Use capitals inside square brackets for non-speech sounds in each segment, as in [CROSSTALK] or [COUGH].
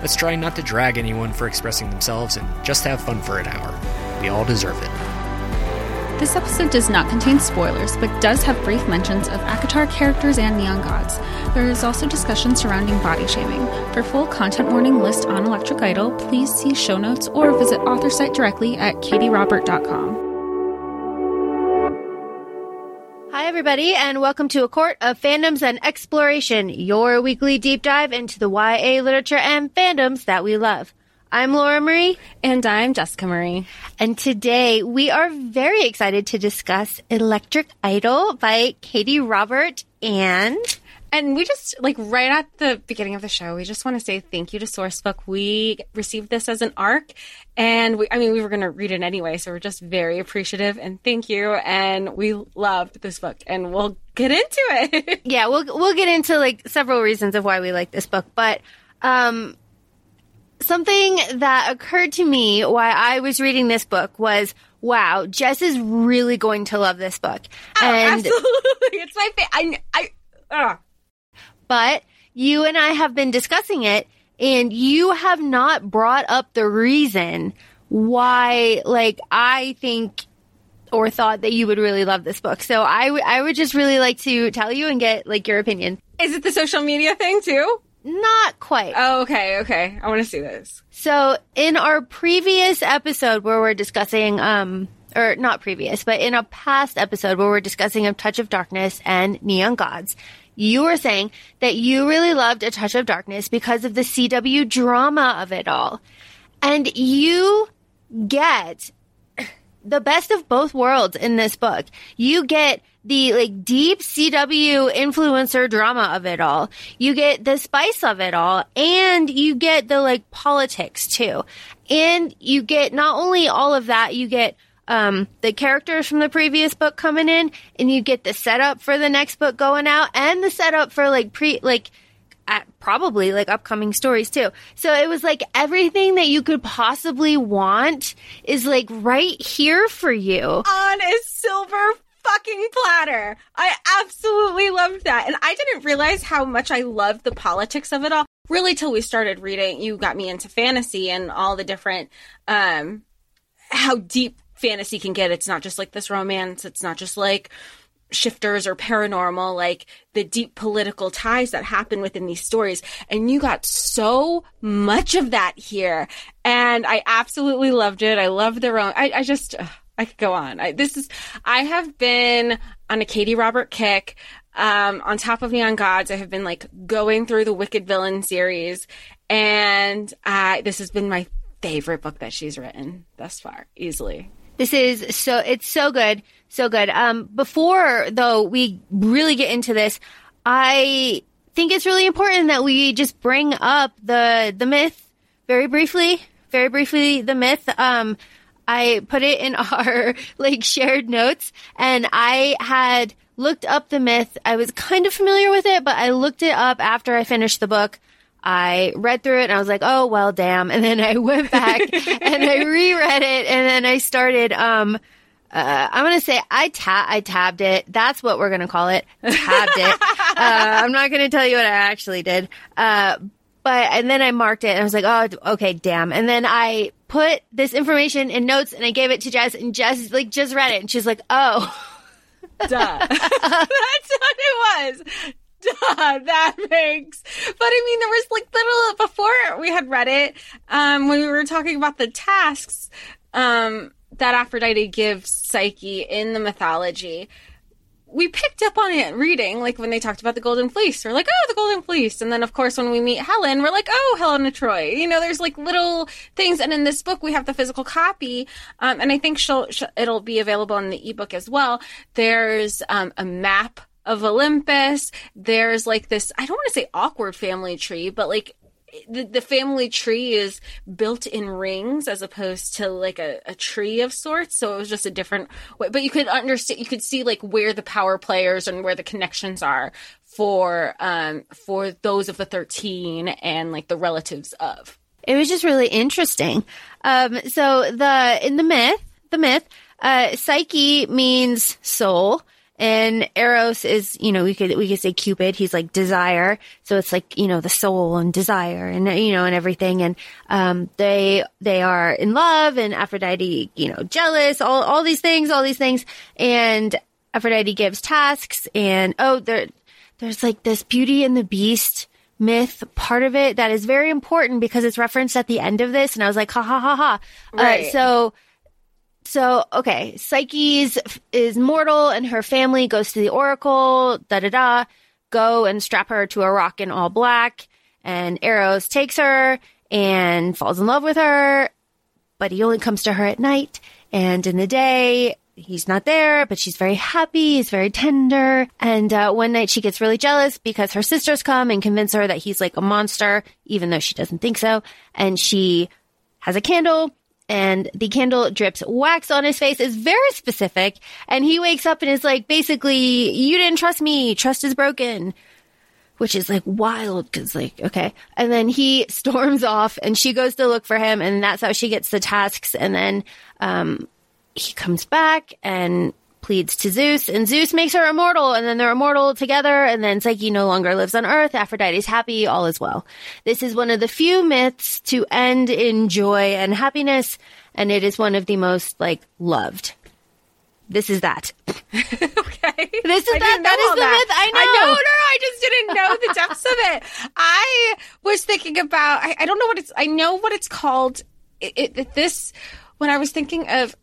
Let's try not to drag anyone for expressing themselves and just have fun for an hour. We all deserve it. This episode does not contain spoilers, but does have brief mentions of ACOTAR characters and neon gods. There is also discussion surrounding body shaming. For full content warning list on Electric Idol, please see show notes or visit author site directly at kateerobert.com. everybody, and welcome to A Court of Fandoms and Exploration, your weekly deep dive into the YA literature and fandoms that we love. I'm Laura Marie. And I'm Jessica Marie. And today we are very excited to discuss Electric Idol by Katee Robert and. And we just, like, right at the beginning of the show, we just want to say thank you to Sourcebook. We received this as an arc, and we, I mean, we were going to read it anyway, so we're just very appreciative and thank you. And we loved this book, and we'll get into it. [LAUGHS] yeah, we'll, we'll get into, like, several reasons of why we like this book, but, um, something that occurred to me while I was reading this book was, wow, Jess is really going to love this book. Oh, and absolutely. [LAUGHS] It's my favorite. I, I, uh. But you and I have been discussing it and you have not brought up the reason why, like, I think or thought that you would really love this book. So I, w- I would just really like to tell you and get, like, your opinion. Is it the social media thing too? Not quite. Oh, okay, okay. I want to see this. So, in our previous episode where we're discussing, um, or not previous, but in a past episode where we're discussing A Touch of Darkness and Neon Gods, you were saying that you really loved A Touch of Darkness because of the CW drama of it all. And you get the best of both worlds in this book. You get the like deep CW influencer drama of it all. You get the spice of it all and you get the like politics too. And you get not only all of that, you get um, the characters from the previous book coming in and you get the setup for the next book going out and the setup for like pre like at probably like upcoming stories too. So it was like everything that you could possibly want is like right here for you. On a silver fucking platter. I absolutely loved that. And I didn't realize how much I loved the politics of it all. Really till we started reading, you got me into fantasy and all the different um how deep fantasy can get. It's not just like this romance, it's not just like shifters or paranormal, like the deep political ties that happen within these stories. And you got so much of that here. And I absolutely loved it. I love the own. I, I just, ugh, I could go on. I, this is, I have been on a Katee Robert kick. Um, on top of Neon Gods, I have been like going through the Wicked Villain series. And, uh, this has been my favorite book that she's written thus far, easily. This is so, it's so good. So good. Um, before though we really get into this, I think it's really important that we just bring up the, the myth very briefly, very briefly, the myth. Um, I put it in [LAUGHS] our like shared notes and I had looked up the myth. I was kind of familiar with it, but I looked it up after I finished the book. I read through it and I was like, oh, well, damn. And then I went [LAUGHS] back and I reread it and then I started, um, uh, I'm gonna say I ta- I tabbed it. That's what we're gonna call it. Tabbed it. uh, [LAUGHS] I'm not gonna tell you what I actually did. Uh, but and then I marked it and I was like, oh, okay, damn. And then I put this information in notes and I gave it to Jess and Jess like just read it and she's like, oh, duh. [LAUGHS] That's what it was. Duh, [LAUGHS] that makes. But I mean, there was like little before we had read it. Um, when we were talking about the tasks, um that Aphrodite gives Psyche in the mythology, we picked up on it reading, like when they talked about the Golden Fleece. We're like, oh, the Golden Fleece. And then, of course, when we meet Helen, we're like, oh, Helena Troy. You know, there's like little things. And in this book, we have the physical copy. Um, and I think she'll, she'll, it'll be available in the ebook as well. There's um, a map of Olympus. There's like this, I don't want to say awkward family tree, but like the, the family tree is built in rings as opposed to like a, a tree of sorts. So it was just a different way. But you could understand, you could see like where the power players and where the connections are for um for those of the 13 and like the relatives of. It was just really interesting. Um, so the in the myth, the myth, uh, Psyche means soul, and Eros is, you know, we could we could say Cupid. He's like desire, so it's like you know the soul and desire, and you know, and everything. And um, they they are in love, and Aphrodite, you know, jealous, all all these things, all these things, and Aphrodite gives tasks, and oh, there there's like this Beauty and the Beast myth part of it that is very important because it's referenced at the end of this, and I was like, ha ha ha ha. Right. Uh, so. So, okay, Psyche's is mortal and her family goes to the oracle, da da da, go and strap her to a rock in all black. And Eros takes her and falls in love with her, but he only comes to her at night. And in the day, he's not there, but she's very happy. He's very tender. And uh, one night she gets really jealous because her sisters come and convince her that he's like a monster, even though she doesn't think so. And she has a candle and the candle drips wax on his face is very specific. And he wakes up and is like, basically, you didn't trust me. Trust is broken. Which is like wild because like, okay. And then he [LAUGHS] storms off and she goes to look for him and that's how she gets the tasks. And then, um, he comes back and pleads to Zeus and Zeus makes her immortal and then they're immortal together and then Psyche no longer lives on earth. Aphrodite's happy. All is well. This is one of the few myths to end in joy and happiness. And it is one of the most like loved. This is that. [LAUGHS] Okay. This is I that. That is the myth. I know. I know. [LAUGHS] No, I just didn't know the depths of it. I was thinking about. I, I don't know what it's. I know what it's called. It, it, this when I was thinking of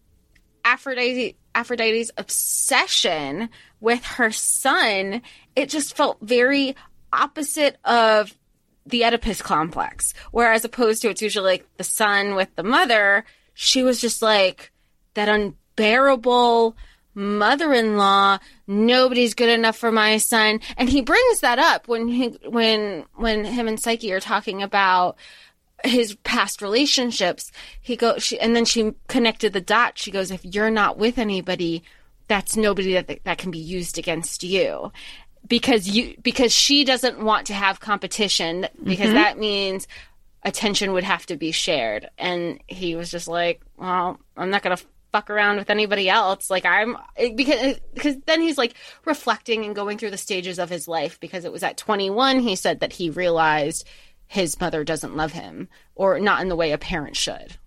Aphrodite. Aphrodite's obsession with her son. It just felt very opposite of the Oedipus complex. Whereas opposed to it's usually like the son with the mother, she was just like that unbearable mother-in-law nobody's good enough for my son and he brings that up when he when when him and psyche are talking about his past relationships he go she and then she connected the dots. She goes if you're not with anybody that's nobody that that can be used against you. Because you because she doesn't want to have competition because mm-hmm. that means attention would have to be shared. And he was just like well i'm not gonna fuck around with anybody else. Like i'm because because then he's like reflecting and going through the stages of his life because it was at 21 he said that he realized his mother doesn't love him or not in the way a parent should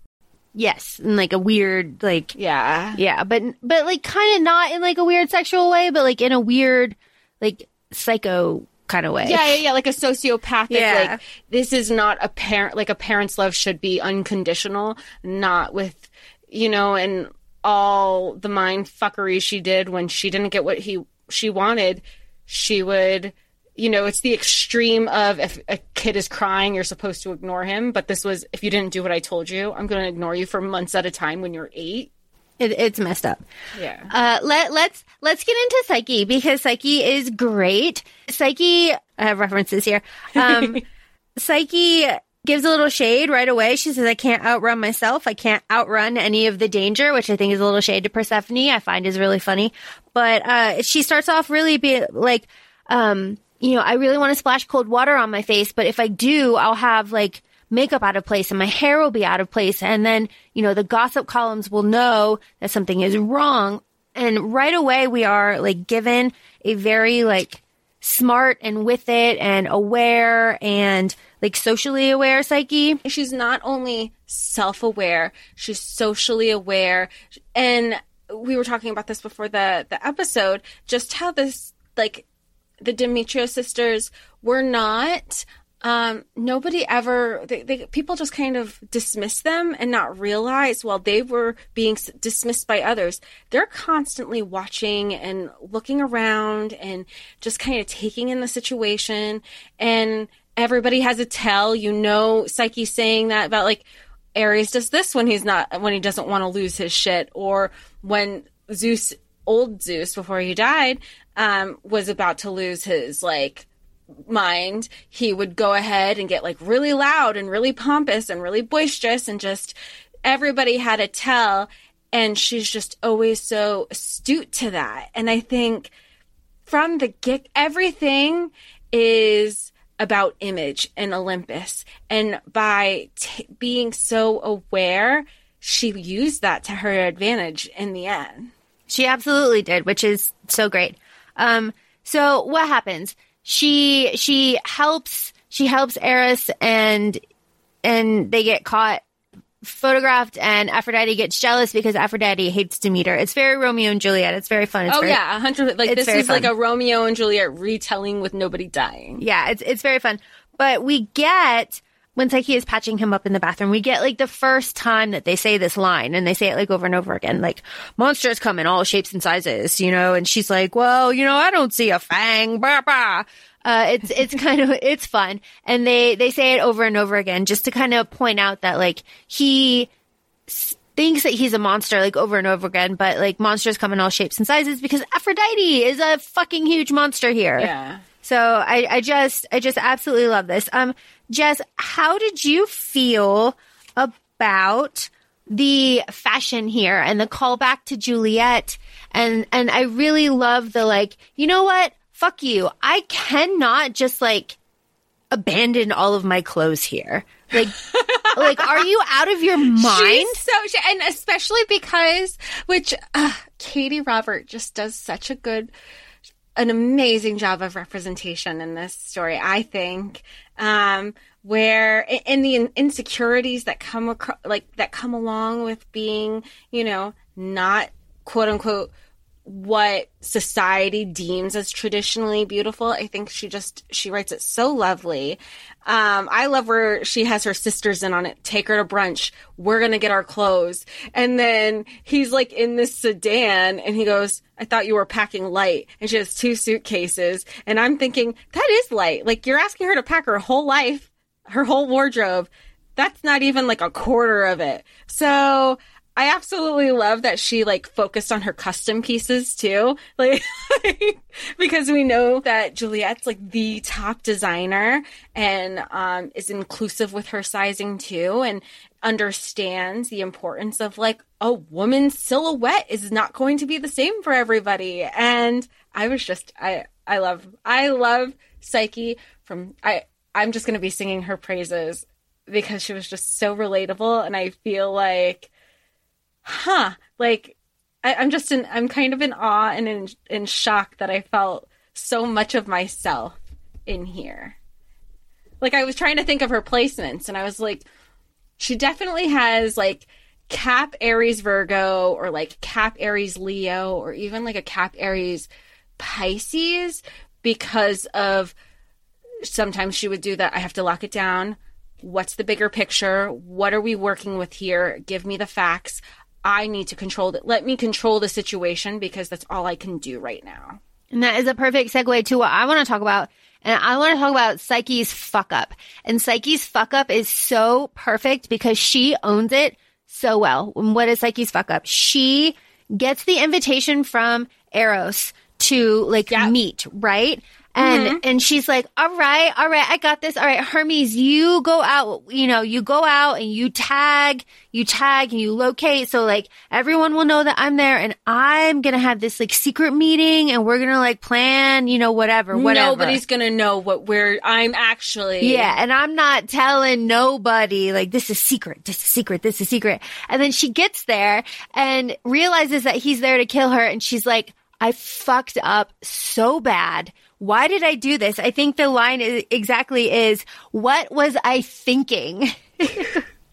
Yes. In like a weird, like, yeah yeah, but, but like kind of not in like a weird sexual way, but like in a weird, like psycho kind of way. Yeah, yeah, yeah, like a sociopathic. Yeah. Like this is not a parent. Like a parent's love should be unconditional, not with, you know, and all the mind fuckery she did when she didn't get what he she wanted. She would, you know, it's the extreme of if a kid is crying, you're supposed to ignore him. But this was if you didn't do what I told you, I'm going to ignore you for months at a time when you're eight. It, it's messed up. Yeah. Uh, let, let's, let's get into Psyche because Psyche is great. Psyche, I have references here. Um, [LAUGHS] Psyche gives a little shade right away. She says, I can't outrun myself. I can't outrun any of the danger, which I think is a little shade to Persephone. I find is really funny. But, uh, she starts off really be like, um, you know, I really want to splash cold water on my face, but if I do, I'll have like makeup out of place and my hair will be out of place. And then, you know, the gossip columns will know that something is wrong. And right away we are like given a very like smart and with it and aware and like socially aware psyche. she's not only self-aware she's socially aware and we were talking about this before the the episode just how this like the Dimitriou sisters were not um nobody ever they, they people just kind of dismiss them and not realize while they were being dismissed by others. They're constantly watching and looking around and just kind of taking in the situation. And everybody has a tell you know psyche saying that about like Ares does this when he's not when he doesn't want to lose his shit or when zeus old zeus before he died um was about to lose his like mind, he would go ahead and get like really loud and really pompous and really boisterous and just everybody had a tell. And she's just always so astute to that. And I think from the get, everything is about image and Olympus. And by t- being so aware, she used that to her advantage in the end. She absolutely did, which is so great. Um, so what happens? She she helps she helps Eros and and they get caught photographed and Aphrodite gets jealous because Aphrodite hates Demeter. It's very Romeo and Juliet. It's very fun. It's oh very, yeah, hundred. Like this is like a Romeo and Juliet retelling with nobody dying. Yeah, it's it's very fun. But we get when Psyche is patching him up in the bathroom, we get like the first time that they say this line and they say it like over and over again, like monsters come in all shapes and sizes, you know, and she's like, well, you know, I don't see a fang, bah, bah. Uh, it's, it's [LAUGHS] kind of, it's fun. And they, they say it over and over again just to kind of point out that like he s- thinks that he's a monster like over and over again, but like monsters come in all shapes and sizes because Aphrodite is a fucking huge monster here. Yeah. So I, I just, I just absolutely love this. Um, Jess, how did you feel about the fashion here and the callback to Juliet? And, and I really love the like, you know what? Fuck you. I cannot just like abandon all of my clothes here. Like, [LAUGHS] like, are you out of your mind? She's so, she, and especially because, which uh, Katee Robert just does such a good, an amazing job of representation in this story. I think, um, where in the insecurities that come across, like that come along with being, you know, not quote unquote what society deems as traditionally beautiful. I think she just she writes it so lovely. Um, I love where she has her sisters in on it. Take her to brunch. We're gonna get our clothes, and then he's like in this sedan, and he goes, "I thought you were packing light," and she has two suitcases, and I'm thinking that is light. Like you're asking her to pack her whole life, her whole wardrobe. That's not even like a quarter of it. So I absolutely love that she like focused on her custom pieces too. [LAUGHS] Like, because we know that Juliet's like the top designer and um, is inclusive with her sizing too and understands the importance of like a woman's silhouette is not going to be the same for everybody. And I was just I I love I love Psyche from I I'm just gonna be singing her praises because she was just so relatable and I feel like huh. Like I, i'm just in i'm kind of in awe and in, in shock that i felt so much of myself in here. Like i was trying to think of her placements and i was like she definitely has like cap aries virgo or like cap aries leo or even like a cap aries pisces because of sometimes she would do that i have to lock it down. What's the bigger picture? What are we working with here? Give me the facts I need to control it. Let me control the situation because that's all I can do right now. And that is a perfect segue to what I want to talk about. And I want to talk about Psyche's fuck up. And Psyche's fuck up is so perfect because she owns it so well. And what is Psyche's fuck up? She gets the invitation from Eros to like Yep. meet, right? And mm-hmm. and she's like, "All right, all right, I got this. All right, Hermes, you go out, you know, you go out and you tag, you tag and you locate so like everyone will know that I'm there and I'm going to have this like secret meeting and we're going to like plan, you know, whatever, whatever." Nobody's gonna know what where I'm actually. Yeah, and I'm not telling nobody, like, this is secret, this is secret, this is secret. And then she gets there and realizes that he's there to kill her, and she's like, I fucked up so bad. Why did I do this? I think the line is, exactly is, what was I thinking? [LAUGHS]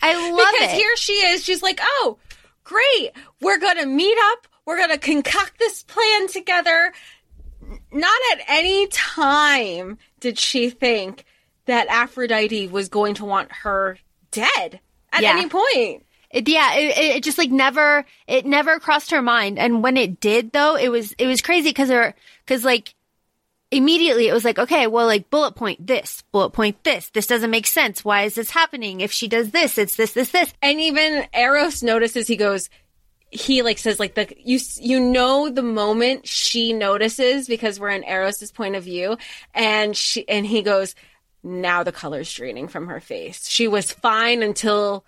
I love Because it. here she is. She's like, oh, great. We're gonna meet up. We're gonna concoct this plan together. Not at any time did she think that Aphrodite was going to want her dead at Yeah. any point. It, yeah, it, it just like never, it never crossed her mind. And when it did, though, it was it was crazy because her because like immediately it was like, okay, well, like bullet point this, bullet point this. This doesn't make sense. Why is this happening? If she does this, it's this, this, this. And even Eros notices he goes, he like says like the you you know the moment she notices because we're in Eros's point of view and she and he goes now the color's draining from her face. She was fine until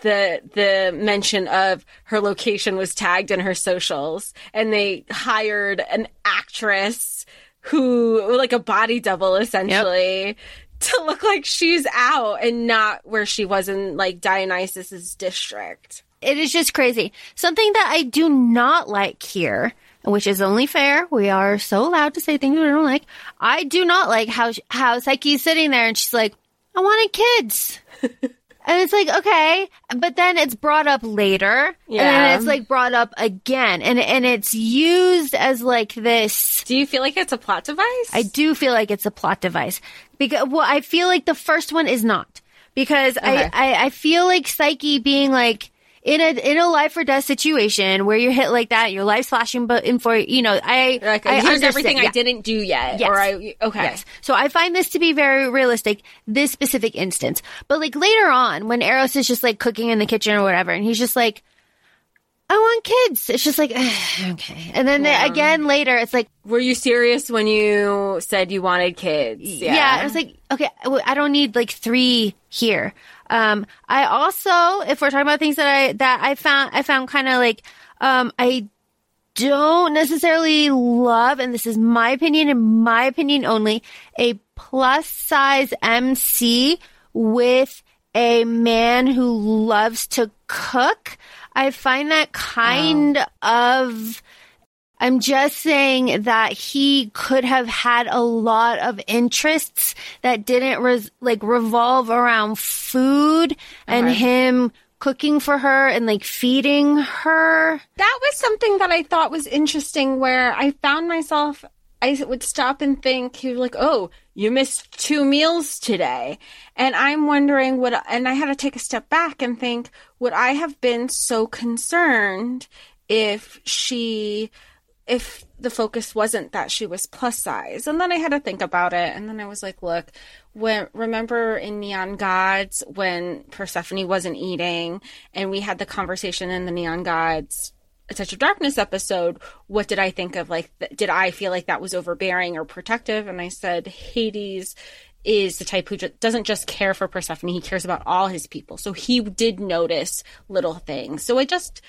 the the mention of her location was tagged in her socials and they hired an actress who like a body double essentially yep. to look like she's out and not where she was in like Dionysus's district. It is just crazy. Something that I do not like here which is only fair. We are so allowed to say things we don't like. I do not like how how Psyche's sitting there and she's like, "I wanted kids." [LAUGHS] And it's like, okay, but then it's brought up later. Yeah. And it's like brought up again. And and it's used as like this Do you feel like it's a plot device? I do feel like it's a plot device. Because well, I feel like the first one is not. Because okay. I, I, I feel like Psyche being like in a in a life or death situation where you're hit like that, your life's flashing, but in for you know, I like, I here's everything yeah. I didn't do yet, yes. or I okay. Yes. So I find this to be very realistic. This specific instance, but like later on when Eros is just like cooking in the kitchen or whatever, and he's just like. I want kids. It's just like, [SIGHS] okay. And then yeah. again later, it's like, were you serious when you said you wanted kids? Yeah. yeah. I was like, okay, I don't need like three here. Um, I also, if we're talking about things that I, that I found, I found kind of like, um, I don't necessarily love, and this is my opinion and my opinion only, a plus size MC with a man who loves to cook. I find that kind of I'm just saying that he could have had a lot of interests that didn't res- like revolve around food and him cooking for her and like feeding her. That was something that I thought was interesting where I found myself I would stop and think he was like, "Oh, you missed two meals today." And I'm wondering what and I had to take a step back and think, would I have been so concerned if she if the focus wasn't that she was plus size. And then I had to think about it. And then I was like, look, when, remember in Neon Gods when Persephone wasn't eating and we had the conversation in the Neon Gods a touch of darkness episode what did i think of like th- did i feel like that was overbearing or protective and i said hades is the type who doesn't just care for persephone he cares about all his people so he did notice little things so i just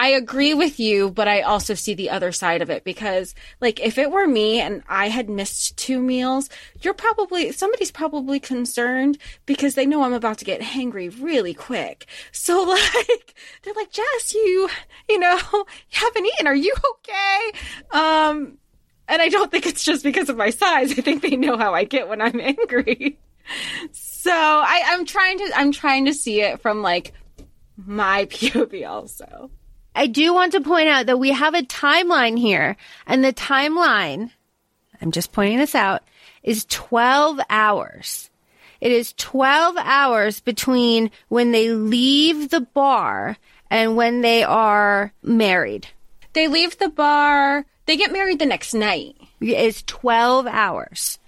I agree with you, but I also see the other side of it because, like, if it were me and I had missed two meals, you're probably, somebody's probably concerned because they know I'm about to get hangry really quick. So, [LAUGHS] like, they're like, Jess, you, you know, you [LAUGHS] haven't eaten. Are you okay? Um, and I don't think it's just because of my size. [LAUGHS] I think they know how I get when I'm angry. so I, I'm trying to, I'm trying to see it from like my POV also. I do want to point out that we have a timeline here, and the timeline, I'm just pointing this out, is 12 hours. It is 12 hours between when they leave the bar and when they are married. They leave the bar, they get married the next night. It's 12 hours.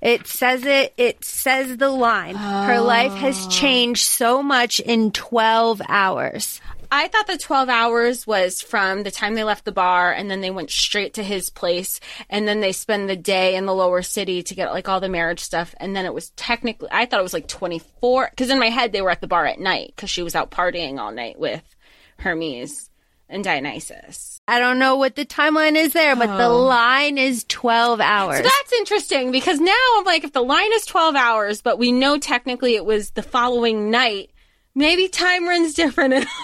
It says it, it says the line. Oh. Her life has oh. changed so much in 12 hours. I thought the 12 hours was from the time they left the bar and then they went straight to his place and then they spend the day in the lower city to get like all the marriage stuff. And then it was technically, I thought it was like 24 because in my head they were at the bar at night because she was out partying all night with Hermes and Dionysus. I don't know what the timeline is there, but oh. the line is 12 hours. So that's interesting because now I'm like, if the line is 12 hours, but we know technically it was the following night, maybe time runs different. [LAUGHS]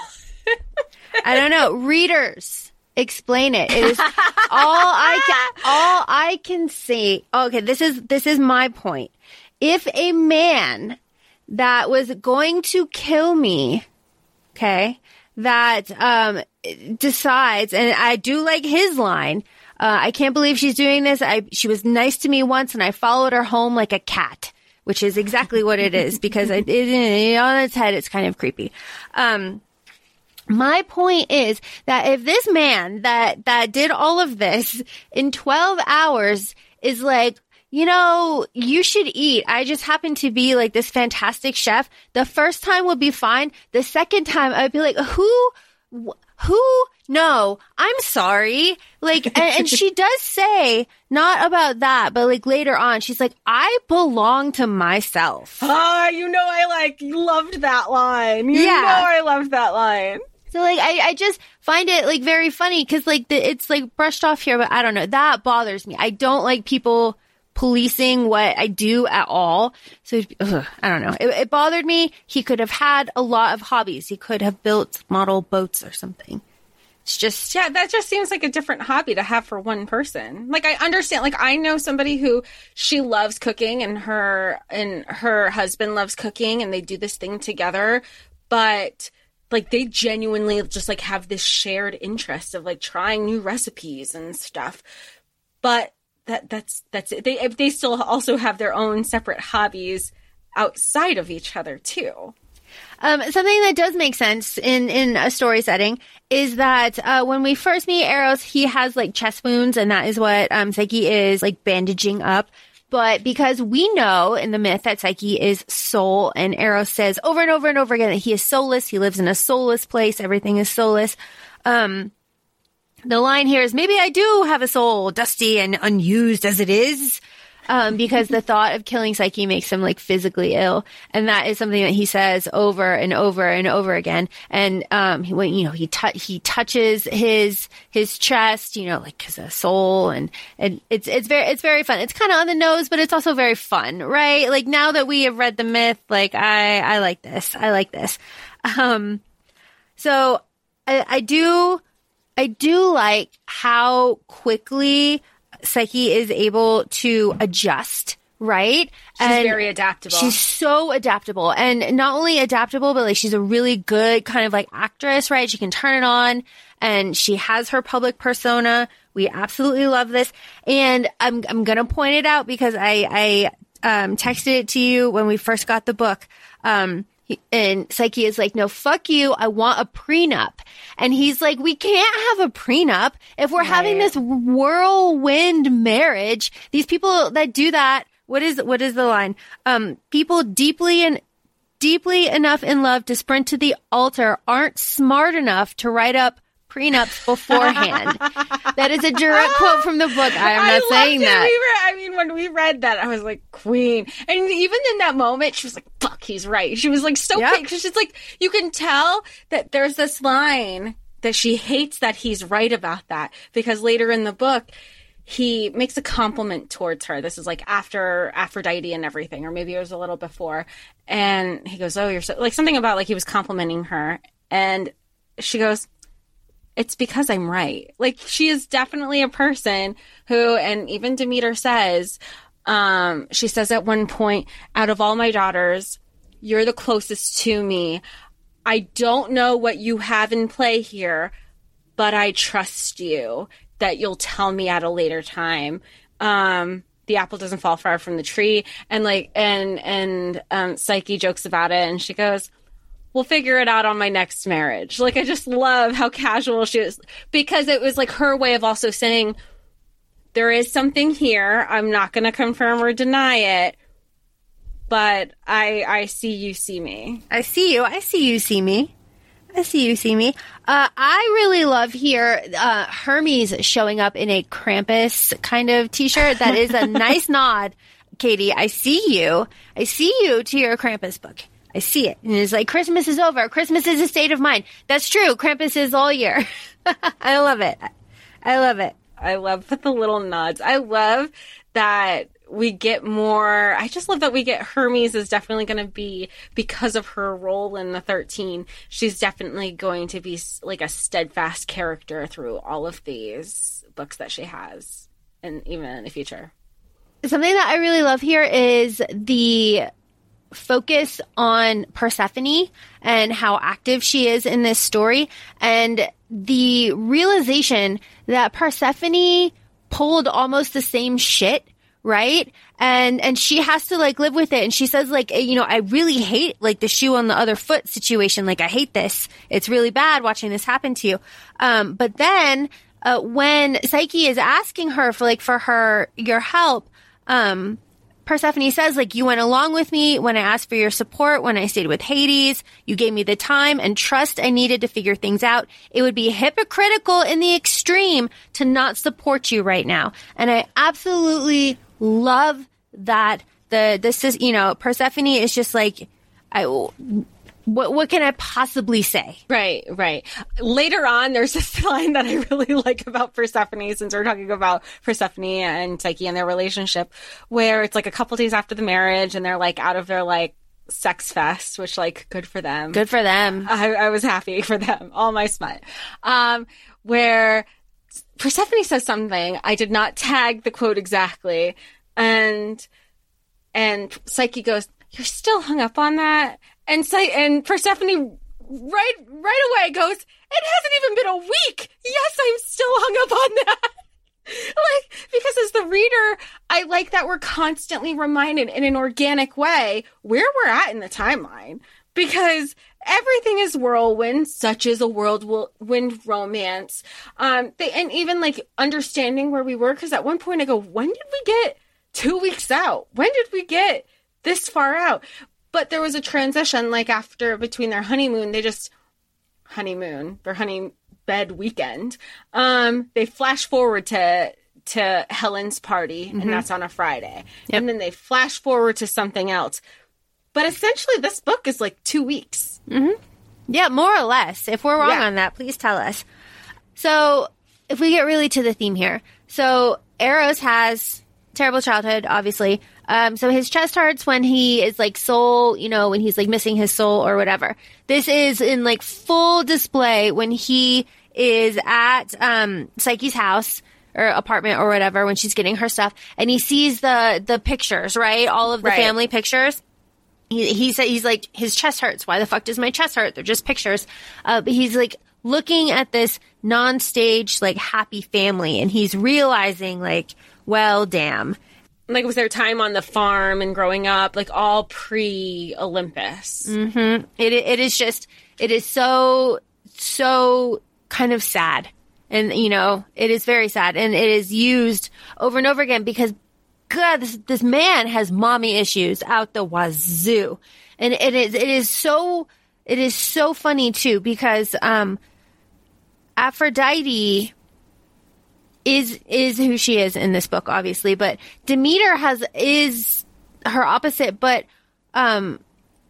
I don't know. Readers, explain it. It is all I can, all I can see. Okay, this is this is my point. If a man that was going to kill me, okay, that um decides, and I do like his line. Uh, I can't believe she's doing this. I she was nice to me once, and I followed her home like a cat, which is exactly what it is because it, it, on its head it's kind of creepy. Um, my point is that if this man that, that did all of this in 12 hours is like, you know, you should eat. I just happen to be like this fantastic chef. The first time would be fine. The second time I'd be like, who, wh- who? No, I'm sorry. Like, and, and she [LAUGHS] does say not about that, but like later on, she's like, I belong to myself. Ah, you know, I like loved that line. You Yeah. know, I loved that line. So like, I, I just find it like very funny because like the, it's like brushed off here, but I don't know. That bothers me. I don't like people policing what I do at all. So ugh, I don't know. It, it bothered me. He could have had a lot of hobbies. He could have built model boats or something. It's just Yeah, that just seems like a different hobby to have for one person. Like I understand like I know somebody who she loves cooking and her and her husband loves cooking and they do this thing together, but like they genuinely just like have this shared interest of like trying new recipes and stuff. But that that's that's it. They they still also have their own separate hobbies outside of each other too. Um, something that does make sense in, in a story setting is that, uh, when we first meet Eros, he has like chest wounds and that is what, um, Psyche is like bandaging up. But because we know in the myth that Psyche is soul and Eros says over and over and over again that he is soulless, he lives in a soulless place, everything is soulless. Um, the line here is maybe I do have a soul, dusty and unused as it is. Um, because the thought of killing Psyche makes him like physically ill. And that is something that he says over and over and over again. And, um, he, you know, he, he touches his, his chest, you know, like his a soul and, and it's, it's very, it's very fun. It's kind of on the nose, but it's also very fun, right? Like now that we have read the myth, like I, I like this. I like this. Um, so I, I do, I do like how quickly Psyche is able to adjust, right? She's very adaptable. She's so adaptable and not only adaptable, but like she's a really good kind of like actress, right? She can turn it on and she has her public persona. We absolutely love this. And I'm, I'm going to point it out because I, I, um, texted it to you when we first got the book. Um, he- and Psyche is like, no, fuck you. I want a prenup. And he's like, we can't have a prenup if we're having this whirlwind marriage. These people that do that, what is, what is the line? Um, people deeply and deeply enough in love to sprint to the altar aren't smart enough to write up prenups beforehand. that is a direct quote from the book. I am not loved saying that. We were, I mean, when we read that, I was like, Queen. And even in that moment, she was like, fuck, he's right. She was like so Yep. she's like, you can tell that there's this line that she hates that he's right about that because later in the book, he makes a compliment towards her. This is like after Aphrodite and everything, or maybe it was a little before. And he goes, Oh, you're so, like something about like he was complimenting her. And she goes, it's because I'm right. Like she is definitely a person who, and even Demeter says, um, she says at one point, out of all my daughters, you're the closest to me. I don't know what you have in play here, but I trust you that you'll tell me at a later time. Um, the apple doesn't fall far from the tree. And like, and, and, um, Psyche jokes about it and she goes, we'll figure it out on my next marriage. Like I just love how casual she is because it was like her way of also saying there is something here. I'm not going to confirm or deny it, but I I see you see me. I see you. I see you see me. I see you see me. Uh, I really love here uh, Hermes showing up in a Krampus kind of t-shirt. That is a [LAUGHS] nice nod, Katee. I see you. I see you to your Krampus book. I see it. And it's like Christmas is over. Christmas is a state of mind. That's true. Krampus is all year. [LAUGHS] I love it. I love it. I love [LAUGHS] the little nods. I love that we get more. I just love that we get Hermes is definitely going to be because of her role in the 13. She's definitely going to be like a steadfast character through all of these books that she has and even in the future. Something that I really love here is the focus on Persephone and how active she is in this story. And the realization that Persephone pulled almost the same shit right? And and she has to like live with it. And she says like you know i really hate like the shoe on the other foot situation. Like i hate this. It's really bad watching this happen to you. Um but then uh, when psyche is asking her for like for her your help um Persephone says, like, you went along with me when I asked for your support, when I stayed with Hades. You gave me the time and trust I needed to figure things out. It would be hypocritical in the extreme to not support you right now. And I absolutely love that the, this is, you know, Persephone is just like, I, what what can I possibly say? Right, right. Later on, there's this [LAUGHS] line that I really like about Persephone, since we're talking about Persephone and Psyche and their relationship, where it's like a couple days after the marriage, and they're like out of their like sex fest, which like good for them. Good for them. I, I was happy for them. All my smut. Um, where Persephone says something. I did not tag the quote exactly, and and Psyche goes, "You're still hung up on that." And say, and Persephone right right away goes, "It hasn't even been a week. Yes, I'm still hung up on that." [LAUGHS] like because as the reader i like that we're constantly reminded in an organic way where we're at in the timeline because everything is whirlwind such as a whirlwind romance um they, and even like understanding where we were because at one point i go when did we get two weeks out when did we get this far out but there was a transition, like after between their honeymoon, they just honeymoon, their honey bed weekend. Um, they flash forward to to Helen's party, mm-hmm. and that's on a Friday, yep. and then they flash forward to something else. But essentially, this book is like two weeks. Mm-hmm. Yeah, more or less. If we're wrong yeah. on that, please tell us. So, if we get really to the theme here, so Eros has terrible childhood, obviously. Um, so his chest hurts when he is like soul, you know, when he's like missing his soul or whatever. This is in like full display when he is at, um, Psyche's house or apartment or whatever when she's getting her stuff and he sees the, the pictures, right? All of the right. family pictures. He, he said, he's like, his chest hurts. Why the fuck does my chest hurt? They're just pictures. Uh, but he's like, looking at this non-stage like happy family and he's realizing like well damn like was their time on the farm and growing up, like all pre Olympus. Mm-hmm. It it is just it is so so kind of sad, and you know it is very sad, and it is used over and over again because God, this this man has mommy issues out the wazoo, and it is it is so it is so funny too because um Aphrodite is is who she is in this book, obviously. But Demeter has is her opposite, but um,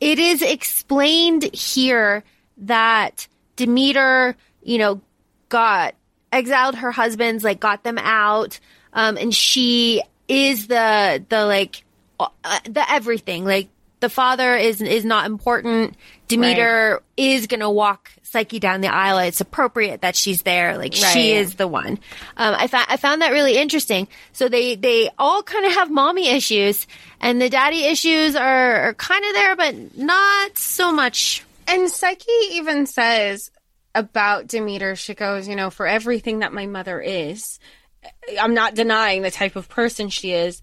it is explained here that Demeter, you know, got exiled her husbands, like got them out, um, and she is the the like uh, the everything. Like the father is is not important. Demeter right. is gonna walk Psyche down the aisle. It's appropriate that she's there. Like right. she is the one. Um, I found I found that really interesting. So they they all kind of have mommy issues, and the daddy issues are, are kind of there, but not so much. And Psyche even says about Demeter, she goes, you know, for everything that my mother is, I'm not denying the type of person she is.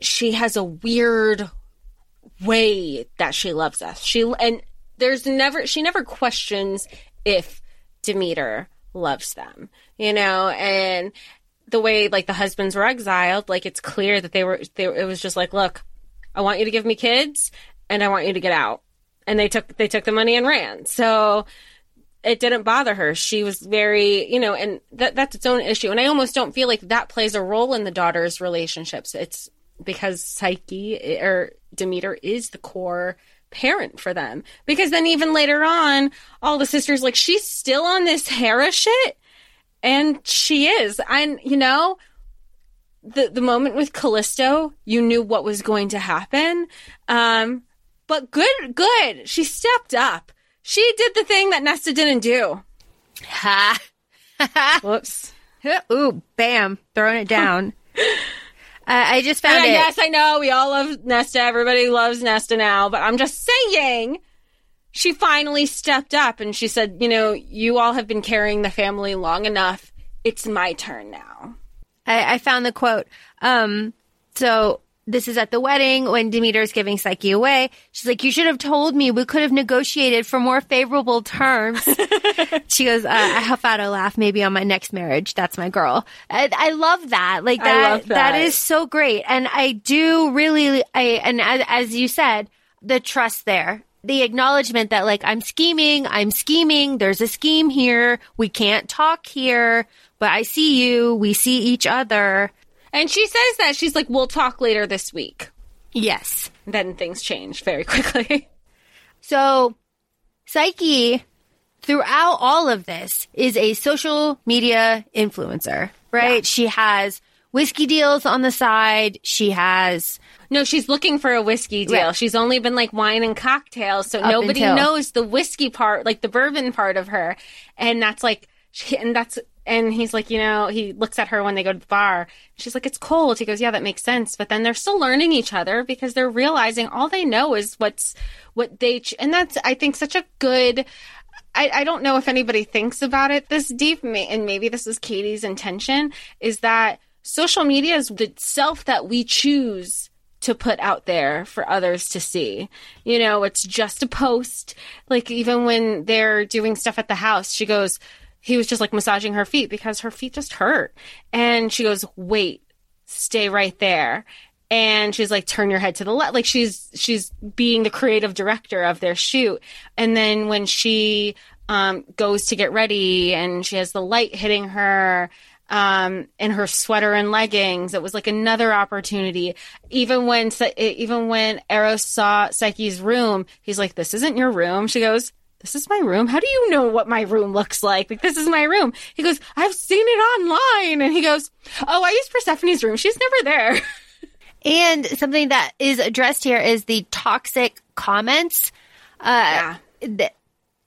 She has a weird way that she loves us. She and there's never she never questions if Demeter loves them, you know, and the way like the husbands were exiled, like it's clear that they were they it was just like, look, I want you to give me kids and I want you to get out. And they took they took the money and ran. So it didn't bother her. She was very, you know, and that that's its own issue. And I almost don't feel like that plays a role in the daughter's relationships. It's because Psyche or Demeter is the core parent for them. Because then even later on, all the sisters like she's still on this Hera shit, and she is. And you know, the the moment with Callisto, you knew what was going to happen. Um, but good, good. She stepped up. She did the thing that Nesta didn't do. Ha. [LAUGHS] Whoops. Ooh, bam, throwing it down. [LAUGHS] Uh, I just found and it. Yes, I know we all love Nesta. Everybody loves Nesta now, but I'm just saying she finally stepped up and she said, you know, you all have been carrying the family long enough. It's my turn now. I, I found the quote. Um, so this is at the wedding when Demeter's giving Psyche away. She's like, you should have told me. We could have negotiated for more favorable terms. [LAUGHS] she goes, uh, I huff out a laugh. Maybe on my next marriage. That's my girl. I, I love that. Like that, that. that is so great. And I do really, I, and as, as you said, the trust there. The acknowledgement that like I'm scheming, I'm scheming, there's a scheme here, we can't talk here, but I see you, we see each other. And she says that she's like, we'll talk later this week. Yes. Then things change very [LAUGHS] quickly. So, Psyche, throughout all of this, is a social media influencer, right? She has whiskey deals on the side. She has, No, she's looking for a whiskey deal. She's only been like wine and cocktails, so Up nobody until- knows the whiskey part, like the bourbon part of her. And that's like, she, and that's, and he's like, you know, he looks at her when they go to the bar. She's like, it's cold. He goes, yeah, that makes sense. But then they're still learning each other because they're realizing all they know is what's, what they, ch- and that's, I think, such a good, I, I don't know if anybody thinks about it this deep, and maybe this is Katee's intention, is that social media is the self that we choose to put out there for others to see. You know, it's just a post. Like, even when they're doing stuff at the house, she goes, he was just like massaging her feet because her feet just hurt. And she goes, wait, stay right there. And she's like turn your head to the left like she's she's being the creative director of their shoot. And then when she um goes to get ready and she has the light hitting her um in her sweater and leggings it was like another opportunity. Even when even when eros saw psyche's room he's like this isn't your room. She goes this is my room. How do you know what my room looks like? Like, this is my room. He goes, I've seen it online. And he goes, Oh, I used Persephone's room. She's never there. [LAUGHS] and something that is addressed here is the toxic comments. Uh, th-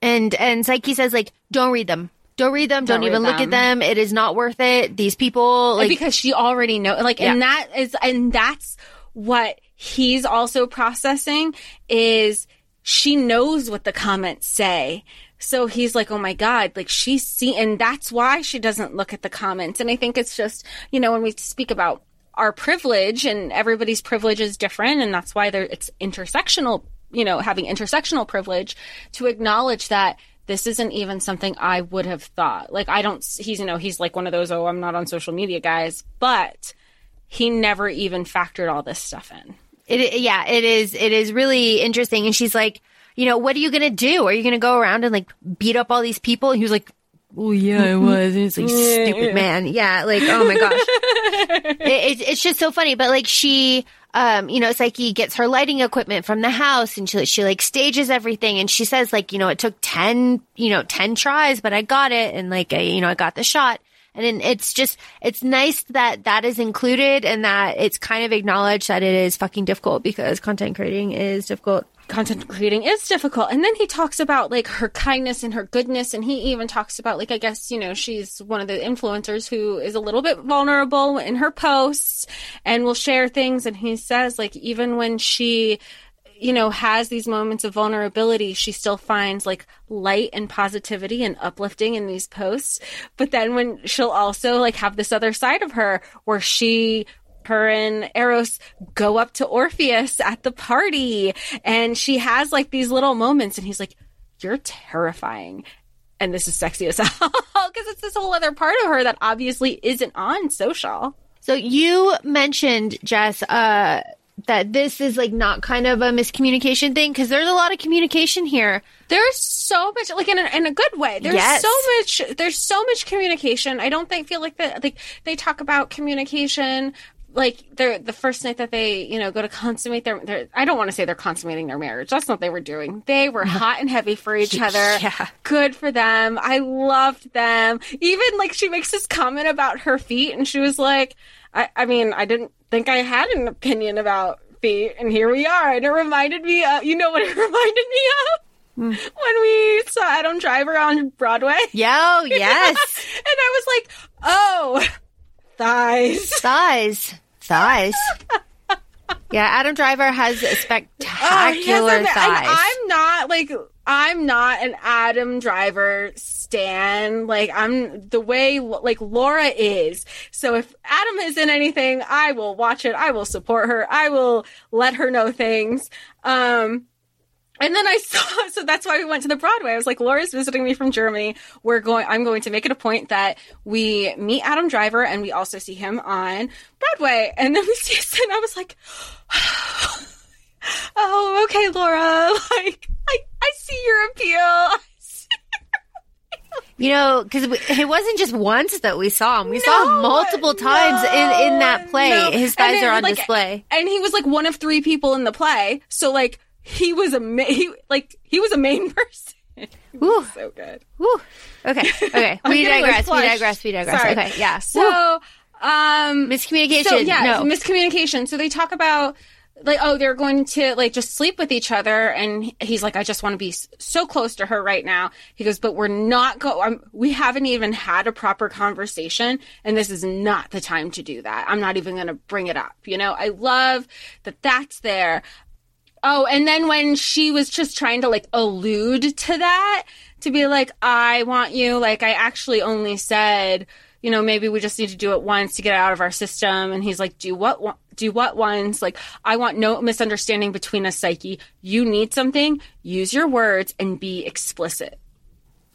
and, and Psyche says like, don't read them. Don't read them. Don't, Don't even read look at them. them. It is not worth it. These people, like, because she already know like and that is and that's what he's also processing is she knows what the comments say so he's like oh my god like she's see and that's why she doesn't look at the comments and i think it's just you know when we speak about our privilege and everybody's privilege is different and that's why there it's intersectional you know having intersectional privilege to acknowledge that this isn't even something I would have thought. Like I don't he's you know he's like one of those oh I'm not on social media guys, but he never even factored all this stuff in. It, yeah, it is. It is really interesting. And she's like, you know, what are you gonna do? Are you gonna go around and like beat up all these people? And he was like, oh yeah, I was. And it's like stupid man. Yeah, like oh my gosh, [LAUGHS] it, it's it's just so funny. But like she, um, you know, Psyche gets her lighting equipment from the house, and she she like stages everything, and she says like, you know, it took ten, you know, ten tries, but I got it, and like, I, you know, I got the shot. And it's just, it's nice that that is included and that it's kind of acknowledged that it is fucking difficult because content creating is difficult. Content creating is difficult. And then he talks about like her kindness and her goodness. And he even talks about like, I guess, you know, she's one of the influencers who is a little bit vulnerable in her posts and will share things. And he says like, even when she, you know, has these moments of vulnerability, she still finds like light and positivity and uplifting in these posts. But then when she'll also like have this other side of her where she her and Eros go up to Orpheus at the party and she has like these little moments and he's like, You're terrifying. And this is sexy as [LAUGHS] hell because it's this whole other part of her that obviously isn't on social. So you mentioned, Jess, uh, that this is like not kind of a miscommunication thing because there's a lot of communication here. There's so much, like in a, in a good way. There's Yes. so much. There's so much communication. I don't think feel like that. Like they talk about communication. Like they're the first night that they, you know, go to consummate their. their I don't want to say they're consummating their marriage. That's not what they were doing. They were uh-huh. hot and heavy for each [LAUGHS] other. Yeah. Good for them. I loved them. Even like she makes this comment about her feet, and she was like, I, I mean, I didn't think I had an opinion about feet, and here we are. And it reminded me, of, you know what it [LAUGHS] reminded me of? Hmm. when we saw Adam Driver on Broadway. Yo, [LAUGHS] yes. and I was like, oh, thighs. [LAUGHS] thighs. Thighs. Yeah, Adam Driver has [LAUGHS] Oh, spectacular and thighs. I'm not like, I'm not an Adam Driver stan. Like I'm the way like Laura is. So if Adam is in anything, I will watch it. I will support her. I will let her know things. Um and then I saw, [LAUGHS] so that's why we went to the Broadway. I was like, Laura's visiting me from Germany. We're going, I'm going to make it a point that we meet Adam Driver and we also see him on Broadway. And then we see his, and I was like, [SIGHS] oh, okay, Laura. [LAUGHS] Like, I, I see your appeal. [LAUGHS] You know, because it wasn't just once that we saw him. We no, saw him multiple times no, in, in that play. No. His thighs are on like, display. And he was like one of three people in the play. So like he was a ma- he, like he was a main [LAUGHS] person. Ooh. so good. Ooh. Okay. Okay. [LAUGHS] we digress. We digress. We digress. Sorry. Okay. Yeah. So, um, miscommunication. So, yeah, no. miscommunication. So they talk about like, oh, they're going to like just sleep with each other, and he's like, I just want to be so close to her right now. He goes, but we're not go. we haven't even had a proper conversation, and this is not the time to do that. I'm not even going to bring it up. You know, I love that that's there. Oh, and then when she was just trying to like allude to that, to be like, I want you, like, I actually only said, you know, maybe we just need to do it once to get it out of our system. And he's like, do what, do what once? Like, I want no misunderstanding between us, Psyche. You need something, use your words and be explicit.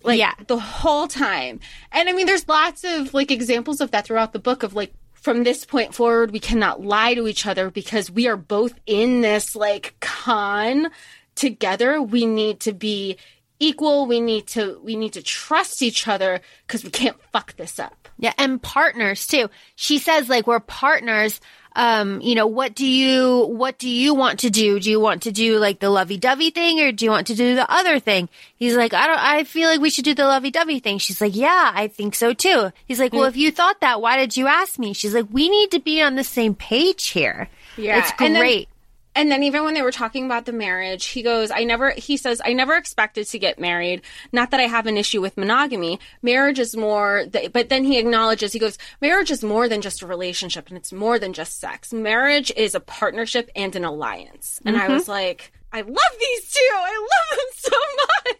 Like, yeah. the whole time. And I mean, there's lots of like examples of that throughout the book of like from this point forward, we cannot lie to each other because we are both in this like con together. We need to be equal. We need to we need to trust each other because we can't fuck this up. Yeah, and partners too. She says like we're partners um, you know, what do you, what do you want to do? Do you want to do like the lovey dovey thing or do you want to do the other thing? He's like, I don't, I feel like we should do the lovey dovey thing. She's like, yeah, I think so too. He's like, well, if you thought that, why did you ask me? She's like, we need to be on the same page here. Yeah. It's great. And then even when they were talking about the marriage, he goes, I never, he says, I never expected to get married. Not that I have an issue with monogamy. Marriage is more, but then he acknowledges, he goes, marriage is more than just a relationship and it's more than just sex. Marriage is a partnership and an alliance. And mm-hmm. I was like, I love these two. I love them [LAUGHS] so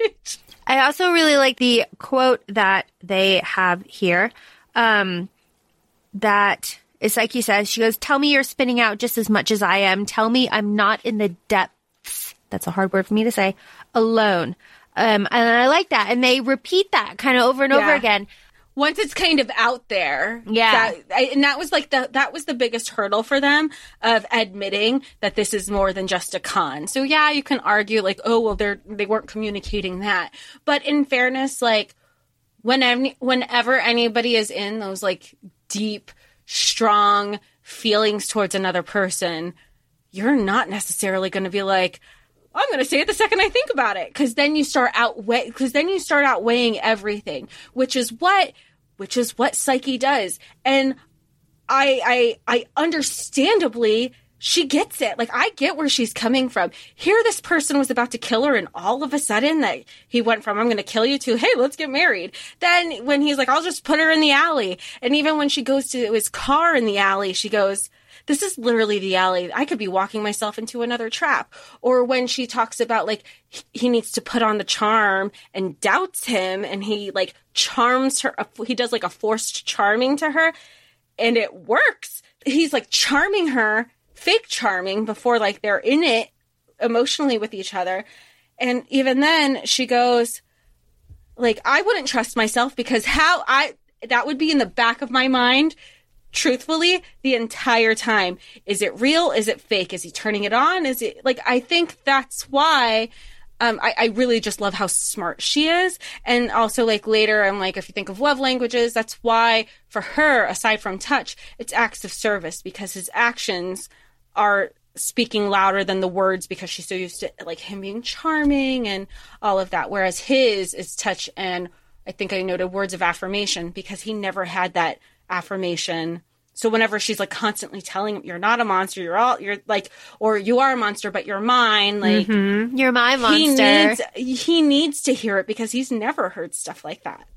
much. I also really like the quote that they have here. Um, that it's like you said, she goes, Tell me you're spinning out just as much as I am. Tell me I'm not in the depths. That's a hard word for me to say. Alone. Um, and I like that. And they repeat that kind of over and yeah. over again. Once it's kind of out there, yeah, that, and that was like the that was the biggest hurdle for them of admitting that this is more than just a con. So yeah, you can argue like, oh well, they're they weren't communicating that, but in fairness, like whenever whenever anybody is in those like deep strong feelings towards another person, you're not necessarily going to be like, I'm going to say it the second I think about it. Cause then you start outweigh, cause then you start outweighing everything, which is what, which is what psyche does. And I, I, I understandably she gets it. Like I get where she's coming from. Here this person was about to kill her and all of a sudden that he went from I'm going to kill you to hey, let's get married. Then when he's like I'll just put her in the alley. And even when she goes to his car in the alley, she goes this is literally the alley. I could be walking myself into another trap. Or when she talks about like he needs to put on the charm and doubts him and he like charms her he does like a forced charming to her and it works. He's like charming her fake charming before like they're in it emotionally with each other. And even then she goes like I wouldn't trust myself because how I that would be in the back of my mind truthfully the entire time. Is it real? Is it fake? Is he turning it on? Is it like I think that's why um, I, I, really just love how smart she is. And also, like later, I'm like, if you think of love languages, that's why for her, aside from touch, it's acts of service because his actions are speaking louder than the words because she's so used to like him being charming and all of that. Whereas his is touch and I think I noted words of affirmation because he never had that affirmation. So whenever she's like constantly telling him, "You're not a monster. You're all you're like, or you are a monster, but you're mine." Like mm-hmm. you're my monster. He needs, he needs to hear it because he's never heard stuff like that.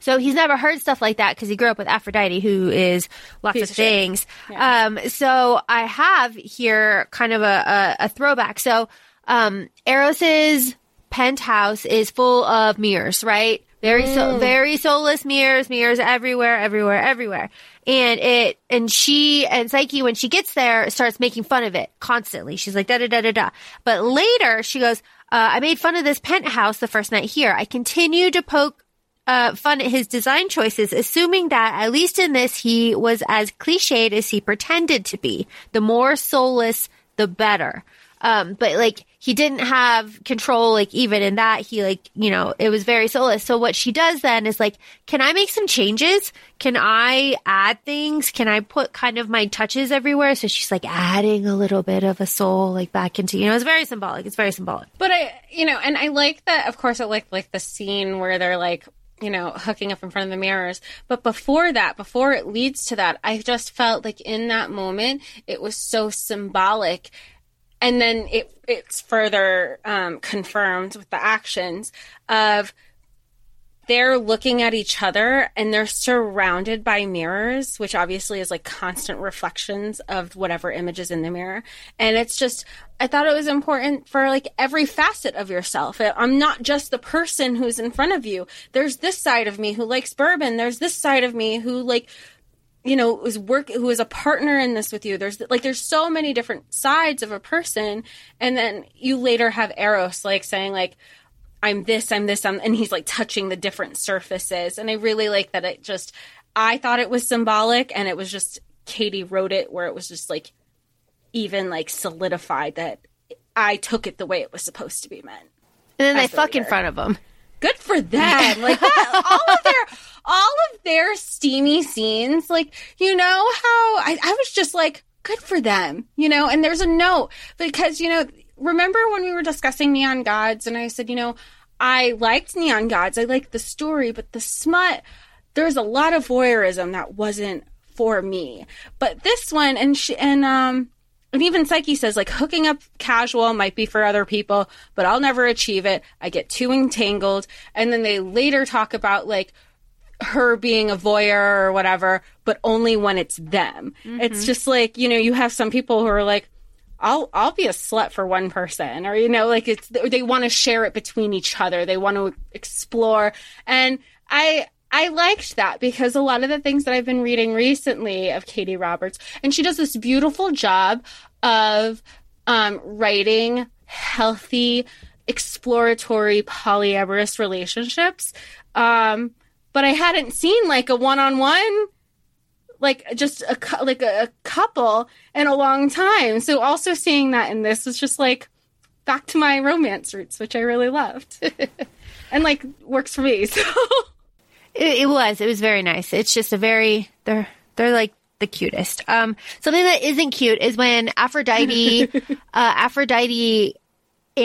So he's never heard stuff like that because he grew up with Aphrodite, who is lots Piece of things. Yeah. Um, so I have here kind of a, a, a throwback. So um, Eros's penthouse is full of mirrors, right? Very so, very soulless mirrors, mirrors everywhere, everywhere, everywhere. And it, and she and Psyche, when she gets there, starts making fun of it constantly. She's like, da da da da da. But later she goes, uh, I made fun of this penthouse the first night here. I continue to poke uh, fun at his design choices, assuming that at least in this he was as cliched as he pretended to be. The more soulless, the better. Um, but like he didn't have control, like even in that, he like, you know, it was very soulless. So what she does then is like, can I make some changes? Can I add things? Can I put kind of my touches everywhere? So she's like adding a little bit of a soul like back into, you know, it's very symbolic. It's very symbolic. But I, you know, and I like that. Of course, I like like the scene where they're like, you know, hooking up in front of the mirrors. But before that, before it leads to that, I just felt like in that moment, it was so symbolic. And then it it's further um, confirmed with the actions of they're looking at each other and they're surrounded by mirrors, which obviously is like constant reflections of whatever image is in the mirror. And it's just, I thought it was important for like every facet of yourself. I'm not just the person who's in front of you. There's this side of me who likes bourbon. There's this side of me who like, you know, is work who is a partner in this with you. There's like there's so many different sides of a person, and then you later have Eros like saying like, I'm this, I'm this, I'm, and he's like touching the different surfaces. And I really like that it just, I thought it was symbolic and it was just, Katee wrote it where it was just like, even like solidified that I took it the way it was supposed to be meant. And then they the fuck in front of him. Good for them. [LAUGHS] Like that, all of their, all of their steamy scenes, like, you know how I, I was just like, good for them, you know, and there's a note because, you know, remember when we were discussing Neon Gods and I said, you know, I liked Neon Gods. I liked the story, but the smut, there's a lot of voyeurism that wasn't for me. But this one and she, and um and even Psyche says like hooking up casual might be for other people, but I'll never achieve it. I get too entangled. And then they later talk about like her being a voyeur or whatever, but only when it's them. It's just like, you know, you have some people who are like, I'll I'll be a slut for one person or you know like it's they want to share it between each other. They want to explore and I I liked that because a lot of the things that I've been reading recently of Katee Roberts and she does this beautiful job of um, writing healthy exploratory polyamorous relationships um, but I hadn't seen like a one-on-one like just a like a, couple in a long time. So also seeing that in this was just like back to my romance roots, which I really loved, [LAUGHS] and like works for me. [LAUGHS] So It, it was. It was very nice. It's just a very they're they're like the cutest. Um, something that isn't cute is when Aphrodite, [LAUGHS] uh, Aphrodite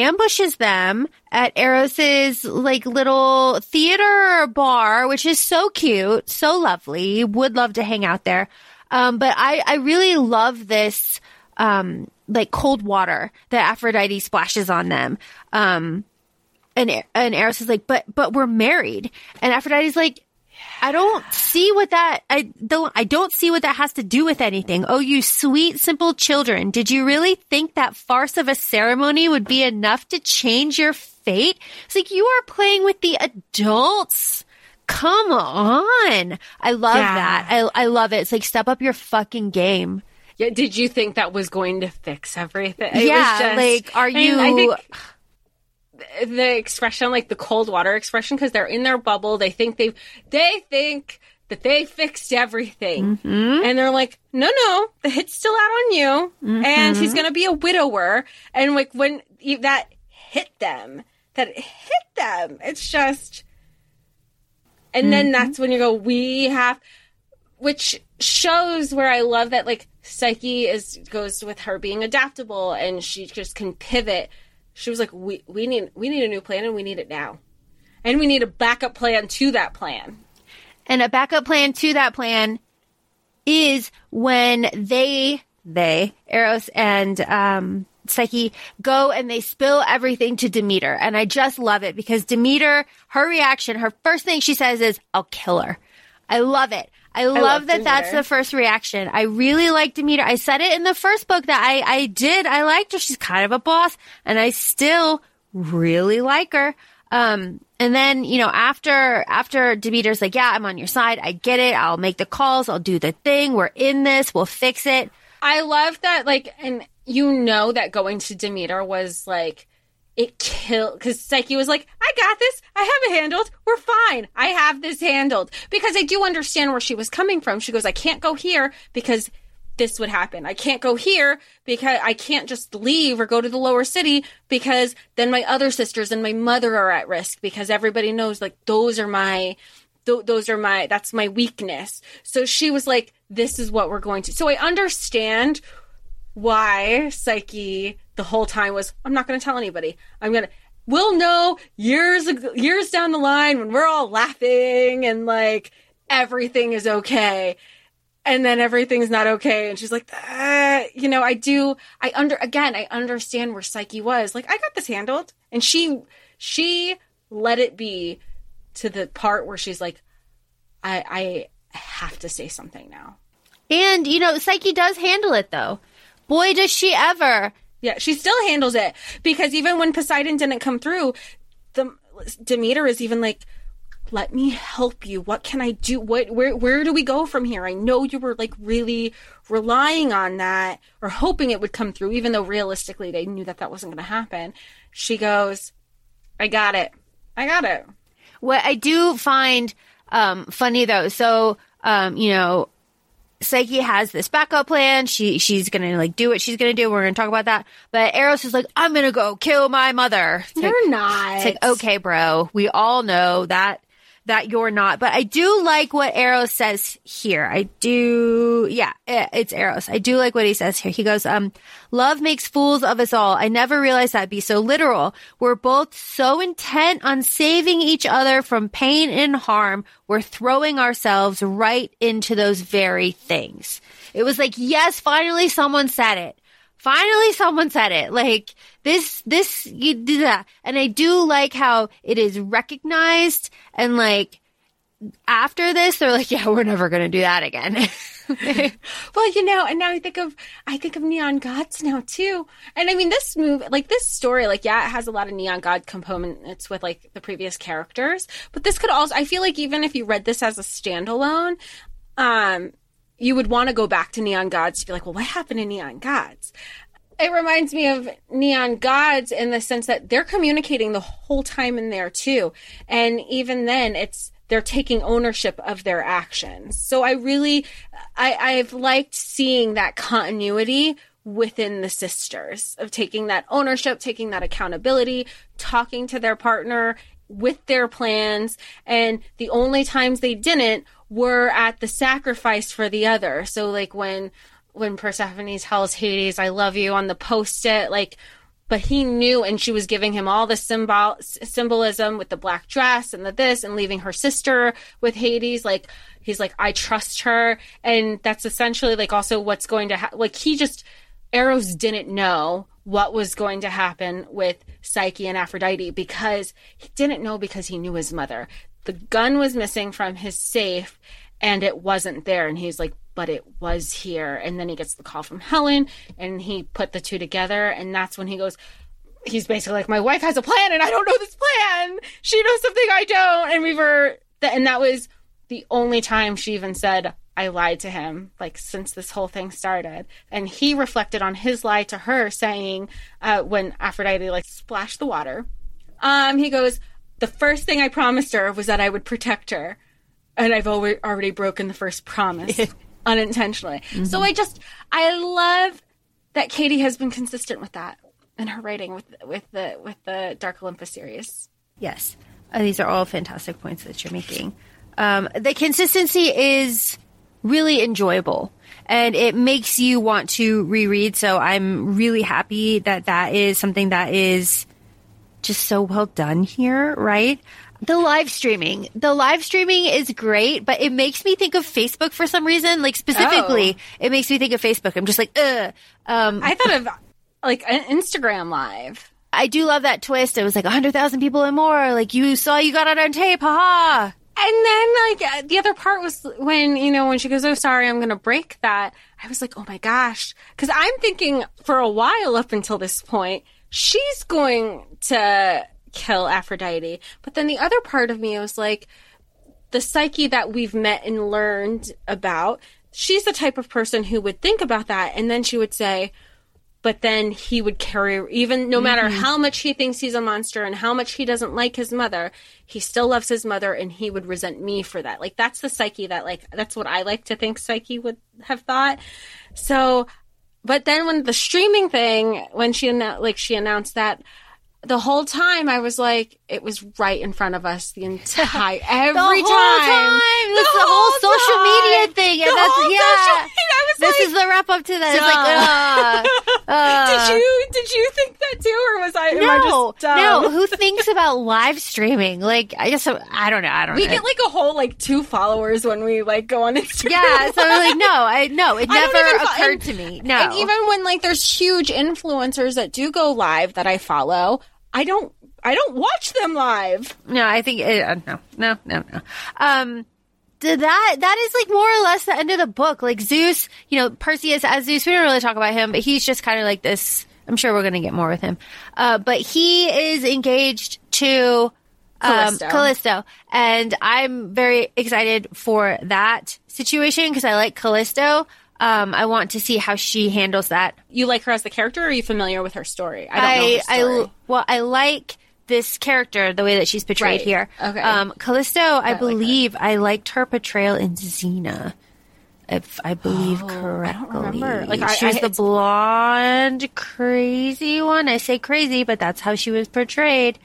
ambushes them at Eros's like little theater bar, which is so cute, so lovely. Would love to hang out there. Um, but I, I really love this, um, like cold water that Aphrodite splashes on them. Um, and, and Eros is like, but, but we're married. And Aphrodite's like, I don't see what that I don't I don't see what that has to do with anything. Oh, you sweet simple children, did you really think that farce of a ceremony would be enough to change your fate? It's like you are playing with the adults. Come on. I love Yeah. that. I I love it. It's like step up your fucking game. yeah, did you think that was going to fix everything? It was yeah, just- like are you I think the expression, like the cold water expression, because they're in their bubble. They think they've, they think that they fixed everything. Mm-hmm. And they're like, no, no, the hit's still out on you. And Mm-hmm. he's going to be a widower. And like when that hit them, that hit them, it's just, and then Mm-hmm. that's when you go, we have, which shows where I love that like Psyche is goes with her being adaptable and she just can pivot. She was like, we we need we need a new plan and we need it now, and we need a backup plan to that plan. And a backup plan to that plan is when they, they, Eros and, um, Psyche go and they spill everything to Demeter. And I just love it because Demeter, her reaction, her first thing she says is, I'll kill her. I love it. I love, love that that's the first reaction. I really like Demeter. I said it in the first book that I, I did. I liked her. She's kind of a boss and I still really like her. Um, and then, you know, after, after Demeter's like, yeah, I'm on your side. I get it. I'll make the calls. I'll do the thing. We're in this. We'll fix it. I love that, like, and you know that going to Demeter was like, it killed because Psyche was like, I got this. I have it handled. We're fine. I have this handled. Because I do understand where she was coming from. She goes, I can't go here because this would happen. I can't go here because I can't just leave or go to the lower city because then my other sisters and my mother are at risk because everybody knows like those are my th- those are my that's my weakness. So she was like this is what we're going to. So I understand why Psyche the whole time was I'm not going to tell anybody. I'm going to we'll know years years down the line when we're all laughing and like everything is okay and then everything's not okay and she's like ah, you know i do i under again i understand where psyche was like i got this handled and she she let it be to the part where she's like i i have to say something now And, you know, Psyche does handle it though. Boy, does she ever. Yeah she still handles it. Because even when poseidon didn't come through the demeter is even like let me help you. What can i do? What where where do we go from here? I know you were like really relying on that or hoping it would come through even though realistically they knew that that wasn't going to happen. She goes i got it. I got it. What I do find um, funny though, so um, you know, Psyche has this backup plan. She she's gonna like do what she's gonna do. We're gonna talk about that. But Eros is like, I'm gonna go kill my mother. It's you're not it's like, okay, bro, we all know that that you're not. But I do like what Eros says here. I do, yeah, eh, it's Eros. I do like what he says here. He goes, um, love makes fools of us all. I never realized that'd be so literal. We're both so intent on saving each other from pain and harm. We're throwing ourselves right into those very things. It was like, yes, finally someone said it. Finally, someone said it. Like this, this, you do that. And I do like how it is recognized and like after this, they're like, [LAUGHS] yeah, we're never going to do that again. [LAUGHS] well you know and now i think of i think of neon gods now too and i mean this move like this story like yeah it has a lot of neon god components with like the previous characters but this could also i feel like even if you read this as a standalone um you would want to go back to neon gods to be like well what happened to neon gods it reminds me of neon gods in the sense that they're communicating the whole time in there too. And even then it's they're taking ownership of their actions. So i really i i've liked seeing that continuity within the sisters of taking that ownership taking that accountability talking to their partner with their plans. And the only times they didn't were at the sacrifice for the other. So like when when Persephone tells Hades, I love you on the post it, like, but he knew and she was giving him all the symbol symbolism with the black dress and the this and leaving her sister with Hades. Like, he's like, I trust her. And that's essentially like also what's going to happen. Like, he just, Eros didn't know what was going to happen with Psyche and Aphrodite because he didn't know because he knew his mother. The gun was missing from his safe and it wasn't there. And he's like, but it was here. And then he gets the call from Helen and he put the two together. And that's when he goes, he's basically like, my wife has a plan and I don't know this plan. She knows something I don't. And we were, and that was the only time she even said, I lied to him, like since this whole thing started. And he reflected on his lie to her, saying, uh, when Aphrodite like splashed the water, um, he goes, the first thing I promised her was that I would protect her. And I've already, already broken the first promise [LAUGHS] unintentionally. So I just, I love that Katee has been consistent with that in her writing with, with the, with the Dark Olympus series. Yes. Uh, these are all fantastic points that you're making. Um, the consistency is really enjoyable and it makes you want to reread. So I'm really happy that that is something that is just so well done here, right? The live streaming. The live streaming is great, but it makes me think of Facebook for some reason. Like specifically, it makes me think of Facebook. I'm just like, ugh. Um, I thought of like an Instagram live. I do love that twist. It was like 100,000 people and more. Like you saw you got it on tape. Haha. And then, like, uh, the other part was when, you know, when she goes, Oh, sorry, I'm going to break that. I was like, Oh my gosh. Cause I'm thinking for a while up until this point, she's going to kill Aphrodite. But then the other part of me was like, the psyche that we've met and learned about, she's the type of person who would think about that and then she would say, but then he would carry even no matter Mm-hmm. how much he thinks he's a monster and how much he doesn't like his mother he still loves his mother and he would resent me for that like that's the psyche that like that's what i like to think psyche would have thought so but then when the streaming thing when she like she announced that the whole time I was like, it was right in front of us the entire [LAUGHS] every the whole time. time. This is the whole social time. media thing. The and that's whole yeah. social media. I was this like, is the wrap up to that. It's like, [LAUGHS] uh, uh, did you did you think that too, or was I? am I No, no. Who thinks about live streaming? Like, I just, I don't know. I don't know. We know. get like a whole like two followers when we like go on Instagram. yeah, so I'm like, no, I no, it [LAUGHS] never even fo- occurred and- to me. No, And even when like there's huge influencers that do go live that I follow, I don't I don't watch them live. no, I think uh, no, no, no, no. Um, th- that that is like more or less the end of the book. Like Zeus, you know, Perseus as Zeus. We don't really talk about him, but he's just kind of like this. I'm sure we're gonna get more with him. Uh, but he is engaged to um, Callisto. Callisto, and I'm very excited for that situation because I like Callisto. Um, I want to see how she handles that. You like her as the character, or are you familiar with her story? I don't know I, her story. I, well, I like this character the way that she's portrayed Right. here. Okay. Um, Callisto, I, her. believe I liked her portrayal in Xena. If I believe correctly, Oh, remember. Like, I- she was I- the blonde, crazy one. I say crazy, but that's how she was portrayed.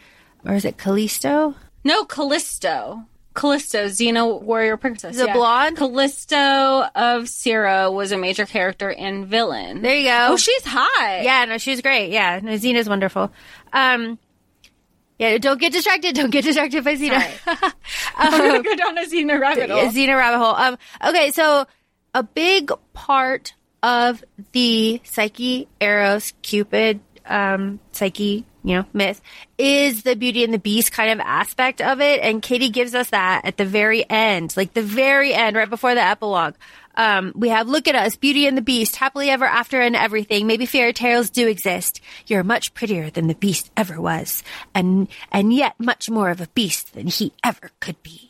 Or is it Callisto? no Callisto. Callisto, Xena Warrior Princess. The blonde? Callisto of Cirra was a major character and villain. There you go. Oh, she's hot. Yeah, no, she's great. Yeah, no, Xena's wonderful. Um, yeah, don't get distracted. Don't get distracted by Xena. [LAUGHS] [LAUGHS] I'm gonna go down a Xena rabbit hole. Xena rabbit hole. Um, okay, so a big part of the Psyche, Eros, Cupid, um, Psyche, you know, myth is the Beauty and the Beast kind of aspect of it, and Katee gives us that at the very end, like the very end, right before the epilogue. Um, we have look at us, Beauty and the Beast, happily ever after and everything. Maybe fairy tales do exist. You're much prettier than the Beast ever was, and and yet much more of a beast than he ever could be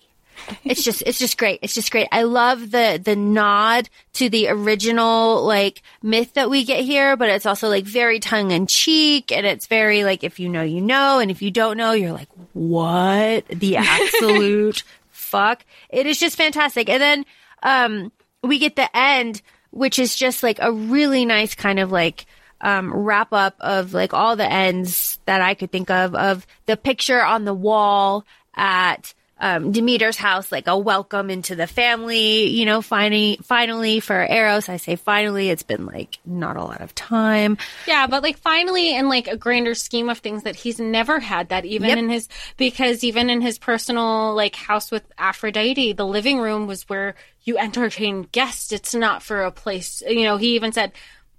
it's just it's just great. It's just great. I love the the nod to the original like myth that we get here but it's also like very tongue in cheek and it's very like if you know you know and if you don't know you're like what the absolute [LAUGHS] fuck? It is just fantastic. And then um we get the end which is just like a really nice kind of like um, wrap up of like all the ends that I could think of of the picture on the wall at um, Demeter's house, like a welcome into the family, you know, finally, finally for Eros. I say finally, it's been like not a lot of time. Yeah, but like finally, in like a grander scheme of things, that he's never had that even Yep. in his because even in his personal like house with Aphrodite, the living room was where you entertain guests. It's not for a place. You know, he even said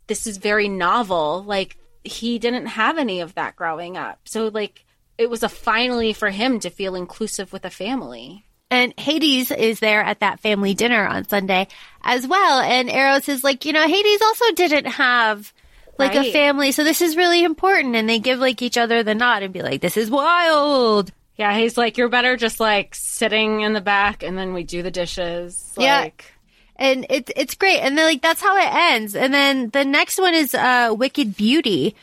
this is very novel. Like he didn't have any of that growing up, so like it was a finally for him to feel inclusive with a family. And Hades is there at that family dinner on Sunday as well. And Eros is like, you know, Hades also didn't have like a family. So this is really important. And they give like each other the nod and be like, this is wild. Yeah, he's like, you're better just like sitting in the back, and then we do the dishes. Yeah. Like, and it's it's great and then like that's how it ends and then the next one is uh wicked beauty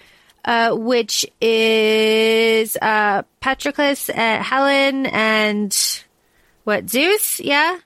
uh which is uh patroclus uh, helen and what zeus yeah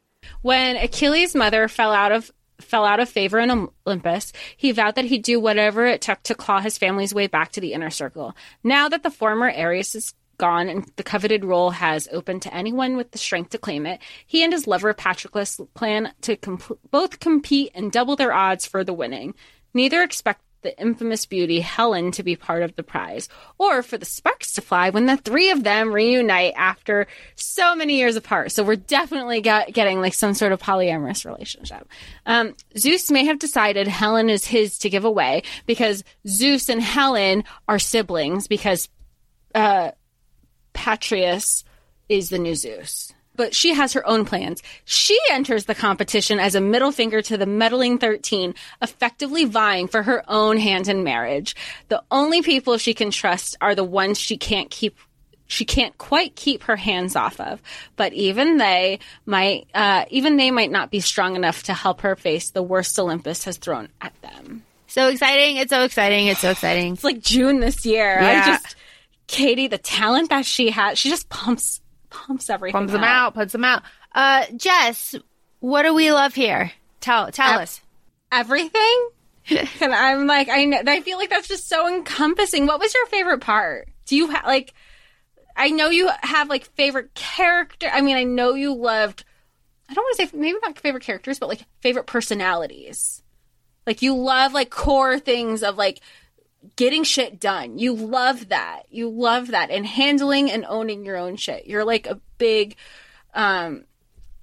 When Achilles' mother fell out of fell out of favor in Olympus, he vowed that he'd do whatever it took to claw his family's way back to the inner circle. Now that the former Ares is gone and the coveted role has opened to anyone with the strength to claim it, he and his lover Patroclus plan to comp- both compete and double their odds for the winning. Neither expect the infamous beauty Helen to be part of the prize, or for the sparks to fly when the three of them reunite after so many years apart. So we're definitely got, getting like some sort of polyamorous relationship. Um, Zeus may have decided Helen is his to give away because Zeus and Helen are siblings because uh, Patrius is the new Zeus. But she has her own plans. She enters the competition as a middle finger to the meddling 13, effectively vying for her own hand in marriage. The only people she can trust are the ones she can't keep she can't quite keep her hands off of. But even they might, uh, even they might not be strong enough to help her face the worst Olympus has thrown at them. So exciting! It's so exciting! It's so exciting. It's like June this year. Yeah. I just, Katee, the talent that she has, she just pumps, pumps everything. Pumps them out, puts them out. Uh, Jess, what do we love here? Tell tell Ab- us. Everything. [LAUGHS] and I'm like, I know, I feel like that's just so encompassing. What was your favorite part? Do you like? I know you have like favorite character. I mean, I know you loved. I don't want to say maybe not favorite characters, but like favorite personalities. Like you love like core things of like getting shit done. You love that. You love that and handling and owning your own shit. You're like a big um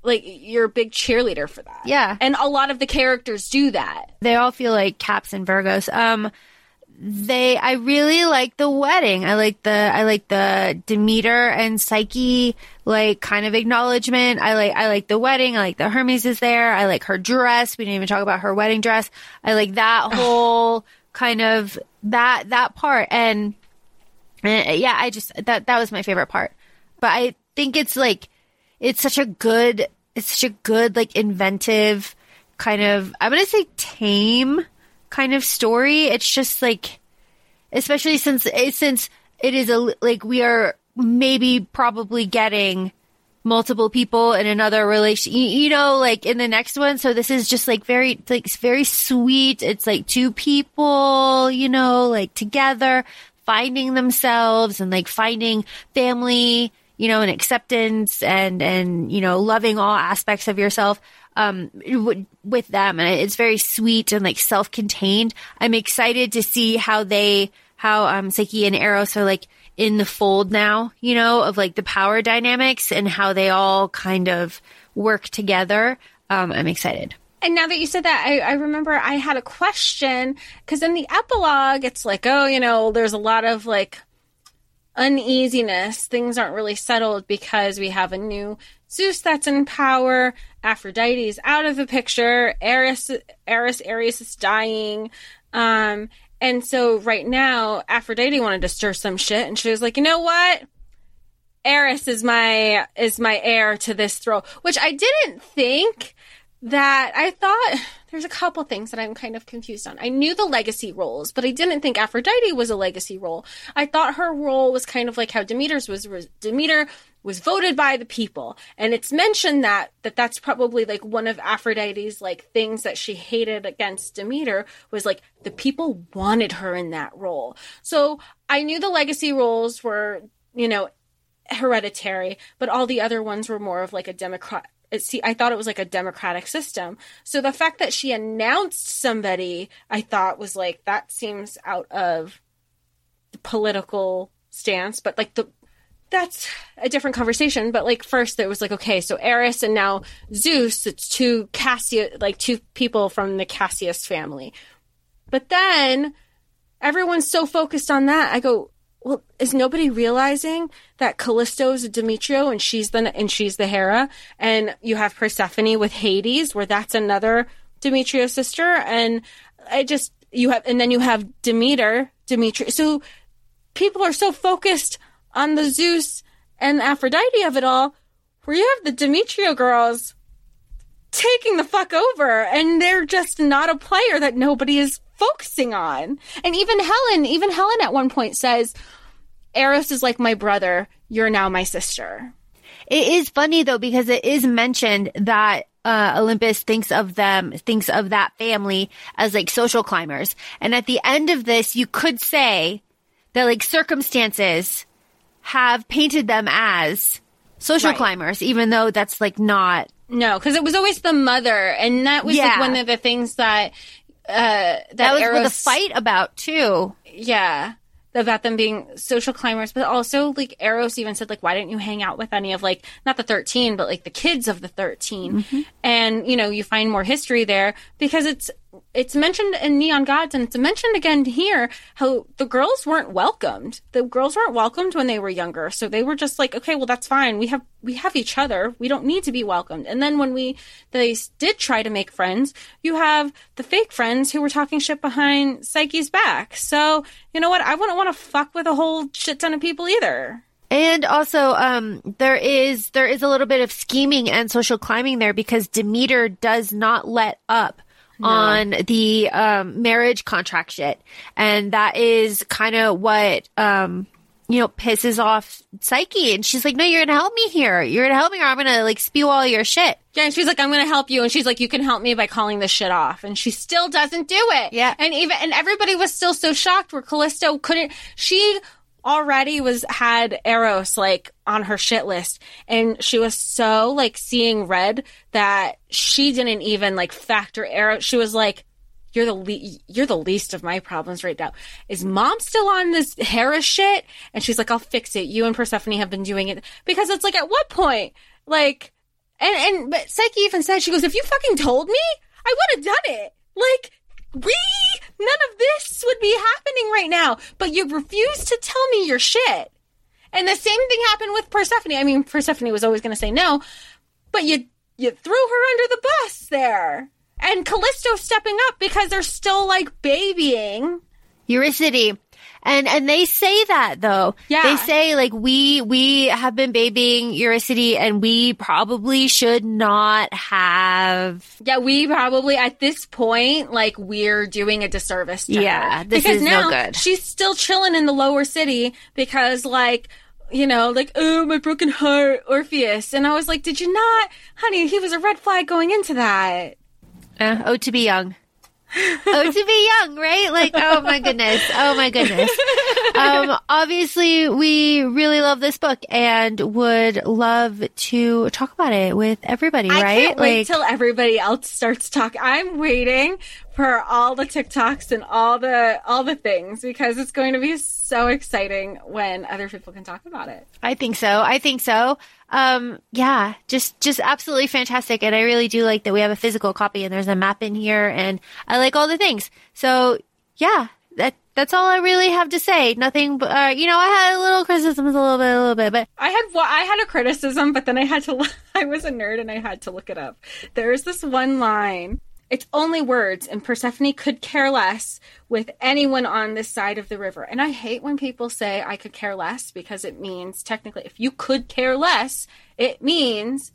like you're a big cheerleader for that. Yeah. And a lot of the characters do that. They all feel like Caps and Virgos. Um, they, I really like the wedding. I like the, I like the Demeter and Psyche, like kind of acknowledgement. I like, I like the wedding. I like the Hermes is there. I like her dress. We didn't even talk about her wedding dress. I like that [SIGHS] whole kind of that, that part. And, and yeah, I just, that, that was my favorite part. But I think it's like, it's such a good, it's such a good, like inventive kind of, I'm to say tame kind of story. It's just like, especially since, eh, since it is a, like we are maybe probably getting multiple people in another relation, you, you know, like in the next one. So this is just like very, like very sweet. It's like two people, you know, like together finding themselves and like finding family, you know, and acceptance and, and, you know, loving all aspects of yourself, um, with them. And it's very sweet and like self-contained. I'm excited to see how they, how, um, Psyche and Eros are like in the fold now, you know, of like the power dynamics and how they all kind of work together. Um, I'm excited. And now that you said that, I, I remember I had a question because in the epilogue, it's like, oh, you know, there's a lot of like uneasiness. Things aren't really settled because we have a new Zeus that's in power. Aphrodite's out of the picture. Eris, Eris, Ares is dying. Um, and so right now, Aphrodite wanted to stir some shit, and she was like, you know what? Eris is my is my heir to this throne, which I didn't think that I thought there's a couple things that I'm kind of confused on. I knew the legacy roles, but I didn't think Aphrodite was a legacy role. I thought her role was kind of like how Demeter's was. Demeter was voted by the people, and it's mentioned that that that's probably like one of Aphrodite's like things that she hated against Demeter was like the people wanted her in that role. So I knew the legacy roles were you know hereditary, but all the other ones were more of like a democrat. See, I thought it was like a democratic system. So the fact that she announced somebody, I thought was like that seems out of the political stance, but like the that's a different conversation. But like first, it was like okay, so Eris and now Zeus. It's two Cassius, like two people from the Cassius family. But then everyone's so focused on that. I go, well, is nobody realizing that Callisto is a Dimitriou and she's the and she's the Hera, and you have Persephone with Hades, where that's another Dimitriou sister, and I just you have and then you have Demeter, Demetri. So people are so focused on the Zeus and Aphrodite of it all, where you have the Dimitriou girls taking the fuck over, and they're just not a player that nobody is focusing on. And even Helen, even Helen at one point says, Eros is like my brother. You're now my sister. It is funny though because it is mentioned that uh, Olympus thinks of them, thinks of that family as like social climbers. And at the end of this, you could say that like circumstances have painted them as social Right. climbers, even though that's like not. No, because it was always the mother, and that was like one of the things that uh, that, That was Eros, a fight about too. Yeah, about them being social climbers, but also like Eros even said like, why didn't you hang out with any of like not the thirteen, but like the kids of the 13 And you know, you find more history there because it's it's mentioned in Neon Gods and it's mentioned again here how the girls weren't welcomed. The girls weren't welcomed when they were younger. So they were just like, okay, well that's fine. We have we have each other. We don't need to be welcomed. And then when we they did try to make friends, you have the fake friends who were talking shit behind Psyche's back. So, you know what? I wouldn't want to fuck with a whole shit ton of people either. And also, um, there is there is a little bit of scheming and social climbing there because Demeter does not let up on the um, marriage contract shit, and that is kind of what um, you know pisses off Psyche. And she's like, "No, you're gonna help me here. You're gonna help me, or I'm gonna like spew all your shit." Yeah, and she's like, I'm gonna help you. And she's like, you can help me by calling this shit off. And she still doesn't do it. Yeah. And even, and everybody was still so shocked where Callisto couldn't, she already was, had Eros like on her shit list. And she was so like seeing red that she didn't even like factor Eros. She was like, you're the le- you're the least of my problems right now. Is mom still on this Hera shit? And she's like, I'll fix it. You and Persephone have been doing it because it's like at what point, like, and and but Psyche even said she goes, if you fucking told me, I would have done it. Like we none of this would be happening right now. But you refuse to tell me your shit. And the same thing happened with Persephone. I mean, Persephone was always going to say no, but you you threw her under the bus there. And Callisto stepping up because they're still like babying. Eurydice. And and they say that though. Yeah. They say like we we have been babying Eurydice and we probably should not have Yeah, we probably at this point, like we're doing a disservice to Yeah, her. this because is no good. she's still chilling in the lower city because like you know, like, oh, my broken heart, Orpheus. And I was like, did you not? Honey, he was a red flag going into that. uh, oh to be young. Oh to be young, right? Like oh my goodness. Oh my goodness. Um obviously we really love this book and would love to talk about it with everybody, I right? can't wait till everybody else starts talking. I'm waiting for all the TikToks and all the all the things because it's going to be so exciting when other people can talk about it. I think so. I think so. Um, yeah, just, just absolutely fantastic. And I really do like that we have a physical copy and there's a map in here and I like all the things. So yeah, that, that's all I really have to say. Nothing, but, uh, you know, I had a little criticisms, a little bit, a little bit, but I had wa- I had a criticism, but then I had to. [LAUGHS] I was a nerd and I had to look it up. There's this one line. It's only words, and Persephone could care less with anyone on this side of the river. And I hate when people say I could care less because it means technically, if you could care less, it means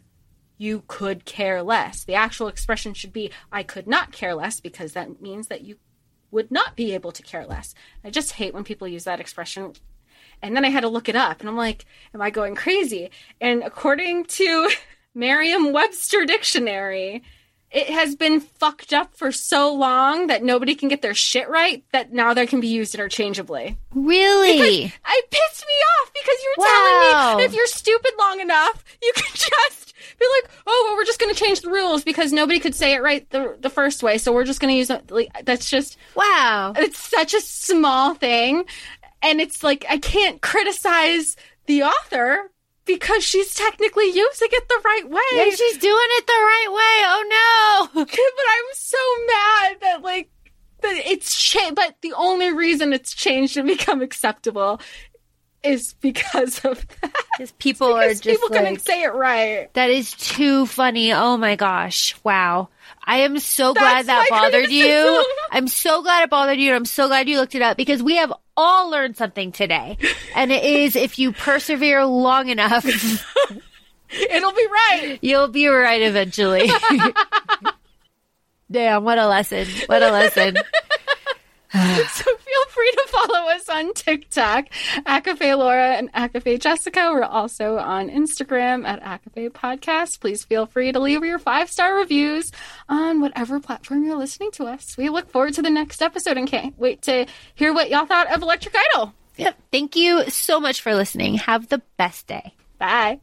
you could care less. The actual expression should be I could not care less because that means that you would not be able to care less. I just hate when people use that expression and then I had to look it up and I'm like, am I going crazy? And according to [LAUGHS] Merriam Webster Dictionary, it has been fucked up for so long that nobody can get their shit right that now they can be used interchangeably. really? I pissed me off because you're Wow. telling me if you're stupid long enough, you can [LAUGHS] just be like, oh, well, we're just going to change the rules because nobody could say it right the, the first way. So we're just going to use it. Like, that's just, wow. it's such a small thing and it's like i can't criticize the author because she's technically using it the right way And she's doing it the right way. Oh no. [LAUGHS] but i'm so mad that like that it's changed but the only reason it's changed and become acceptable is because of that Because people are just people like, couldn't say it right That is too funny. Oh my gosh. Wow. I am so glad That's that [LAUGHS] bothered you. I'm so glad it bothered you. I'm so glad you looked it up because we have all learned something today. And it is if you persevere long enough, [LAUGHS] it'll be right you'll be right eventually. [LAUGHS] Damn, what a lesson. What a lesson. [SIGHS] So feel free to follow us on TikTok, ACOFAE Laura and ACOFAE Jessica. We're also on Instagram at ACOFAE Podcast. Please feel free to leave your five star reviews on whatever platform you're listening to us. We look forward to the next episode and can't wait to hear what y'all thought of Electric Idol. Yep. Thank you so much for listening. Have the best day. Bye.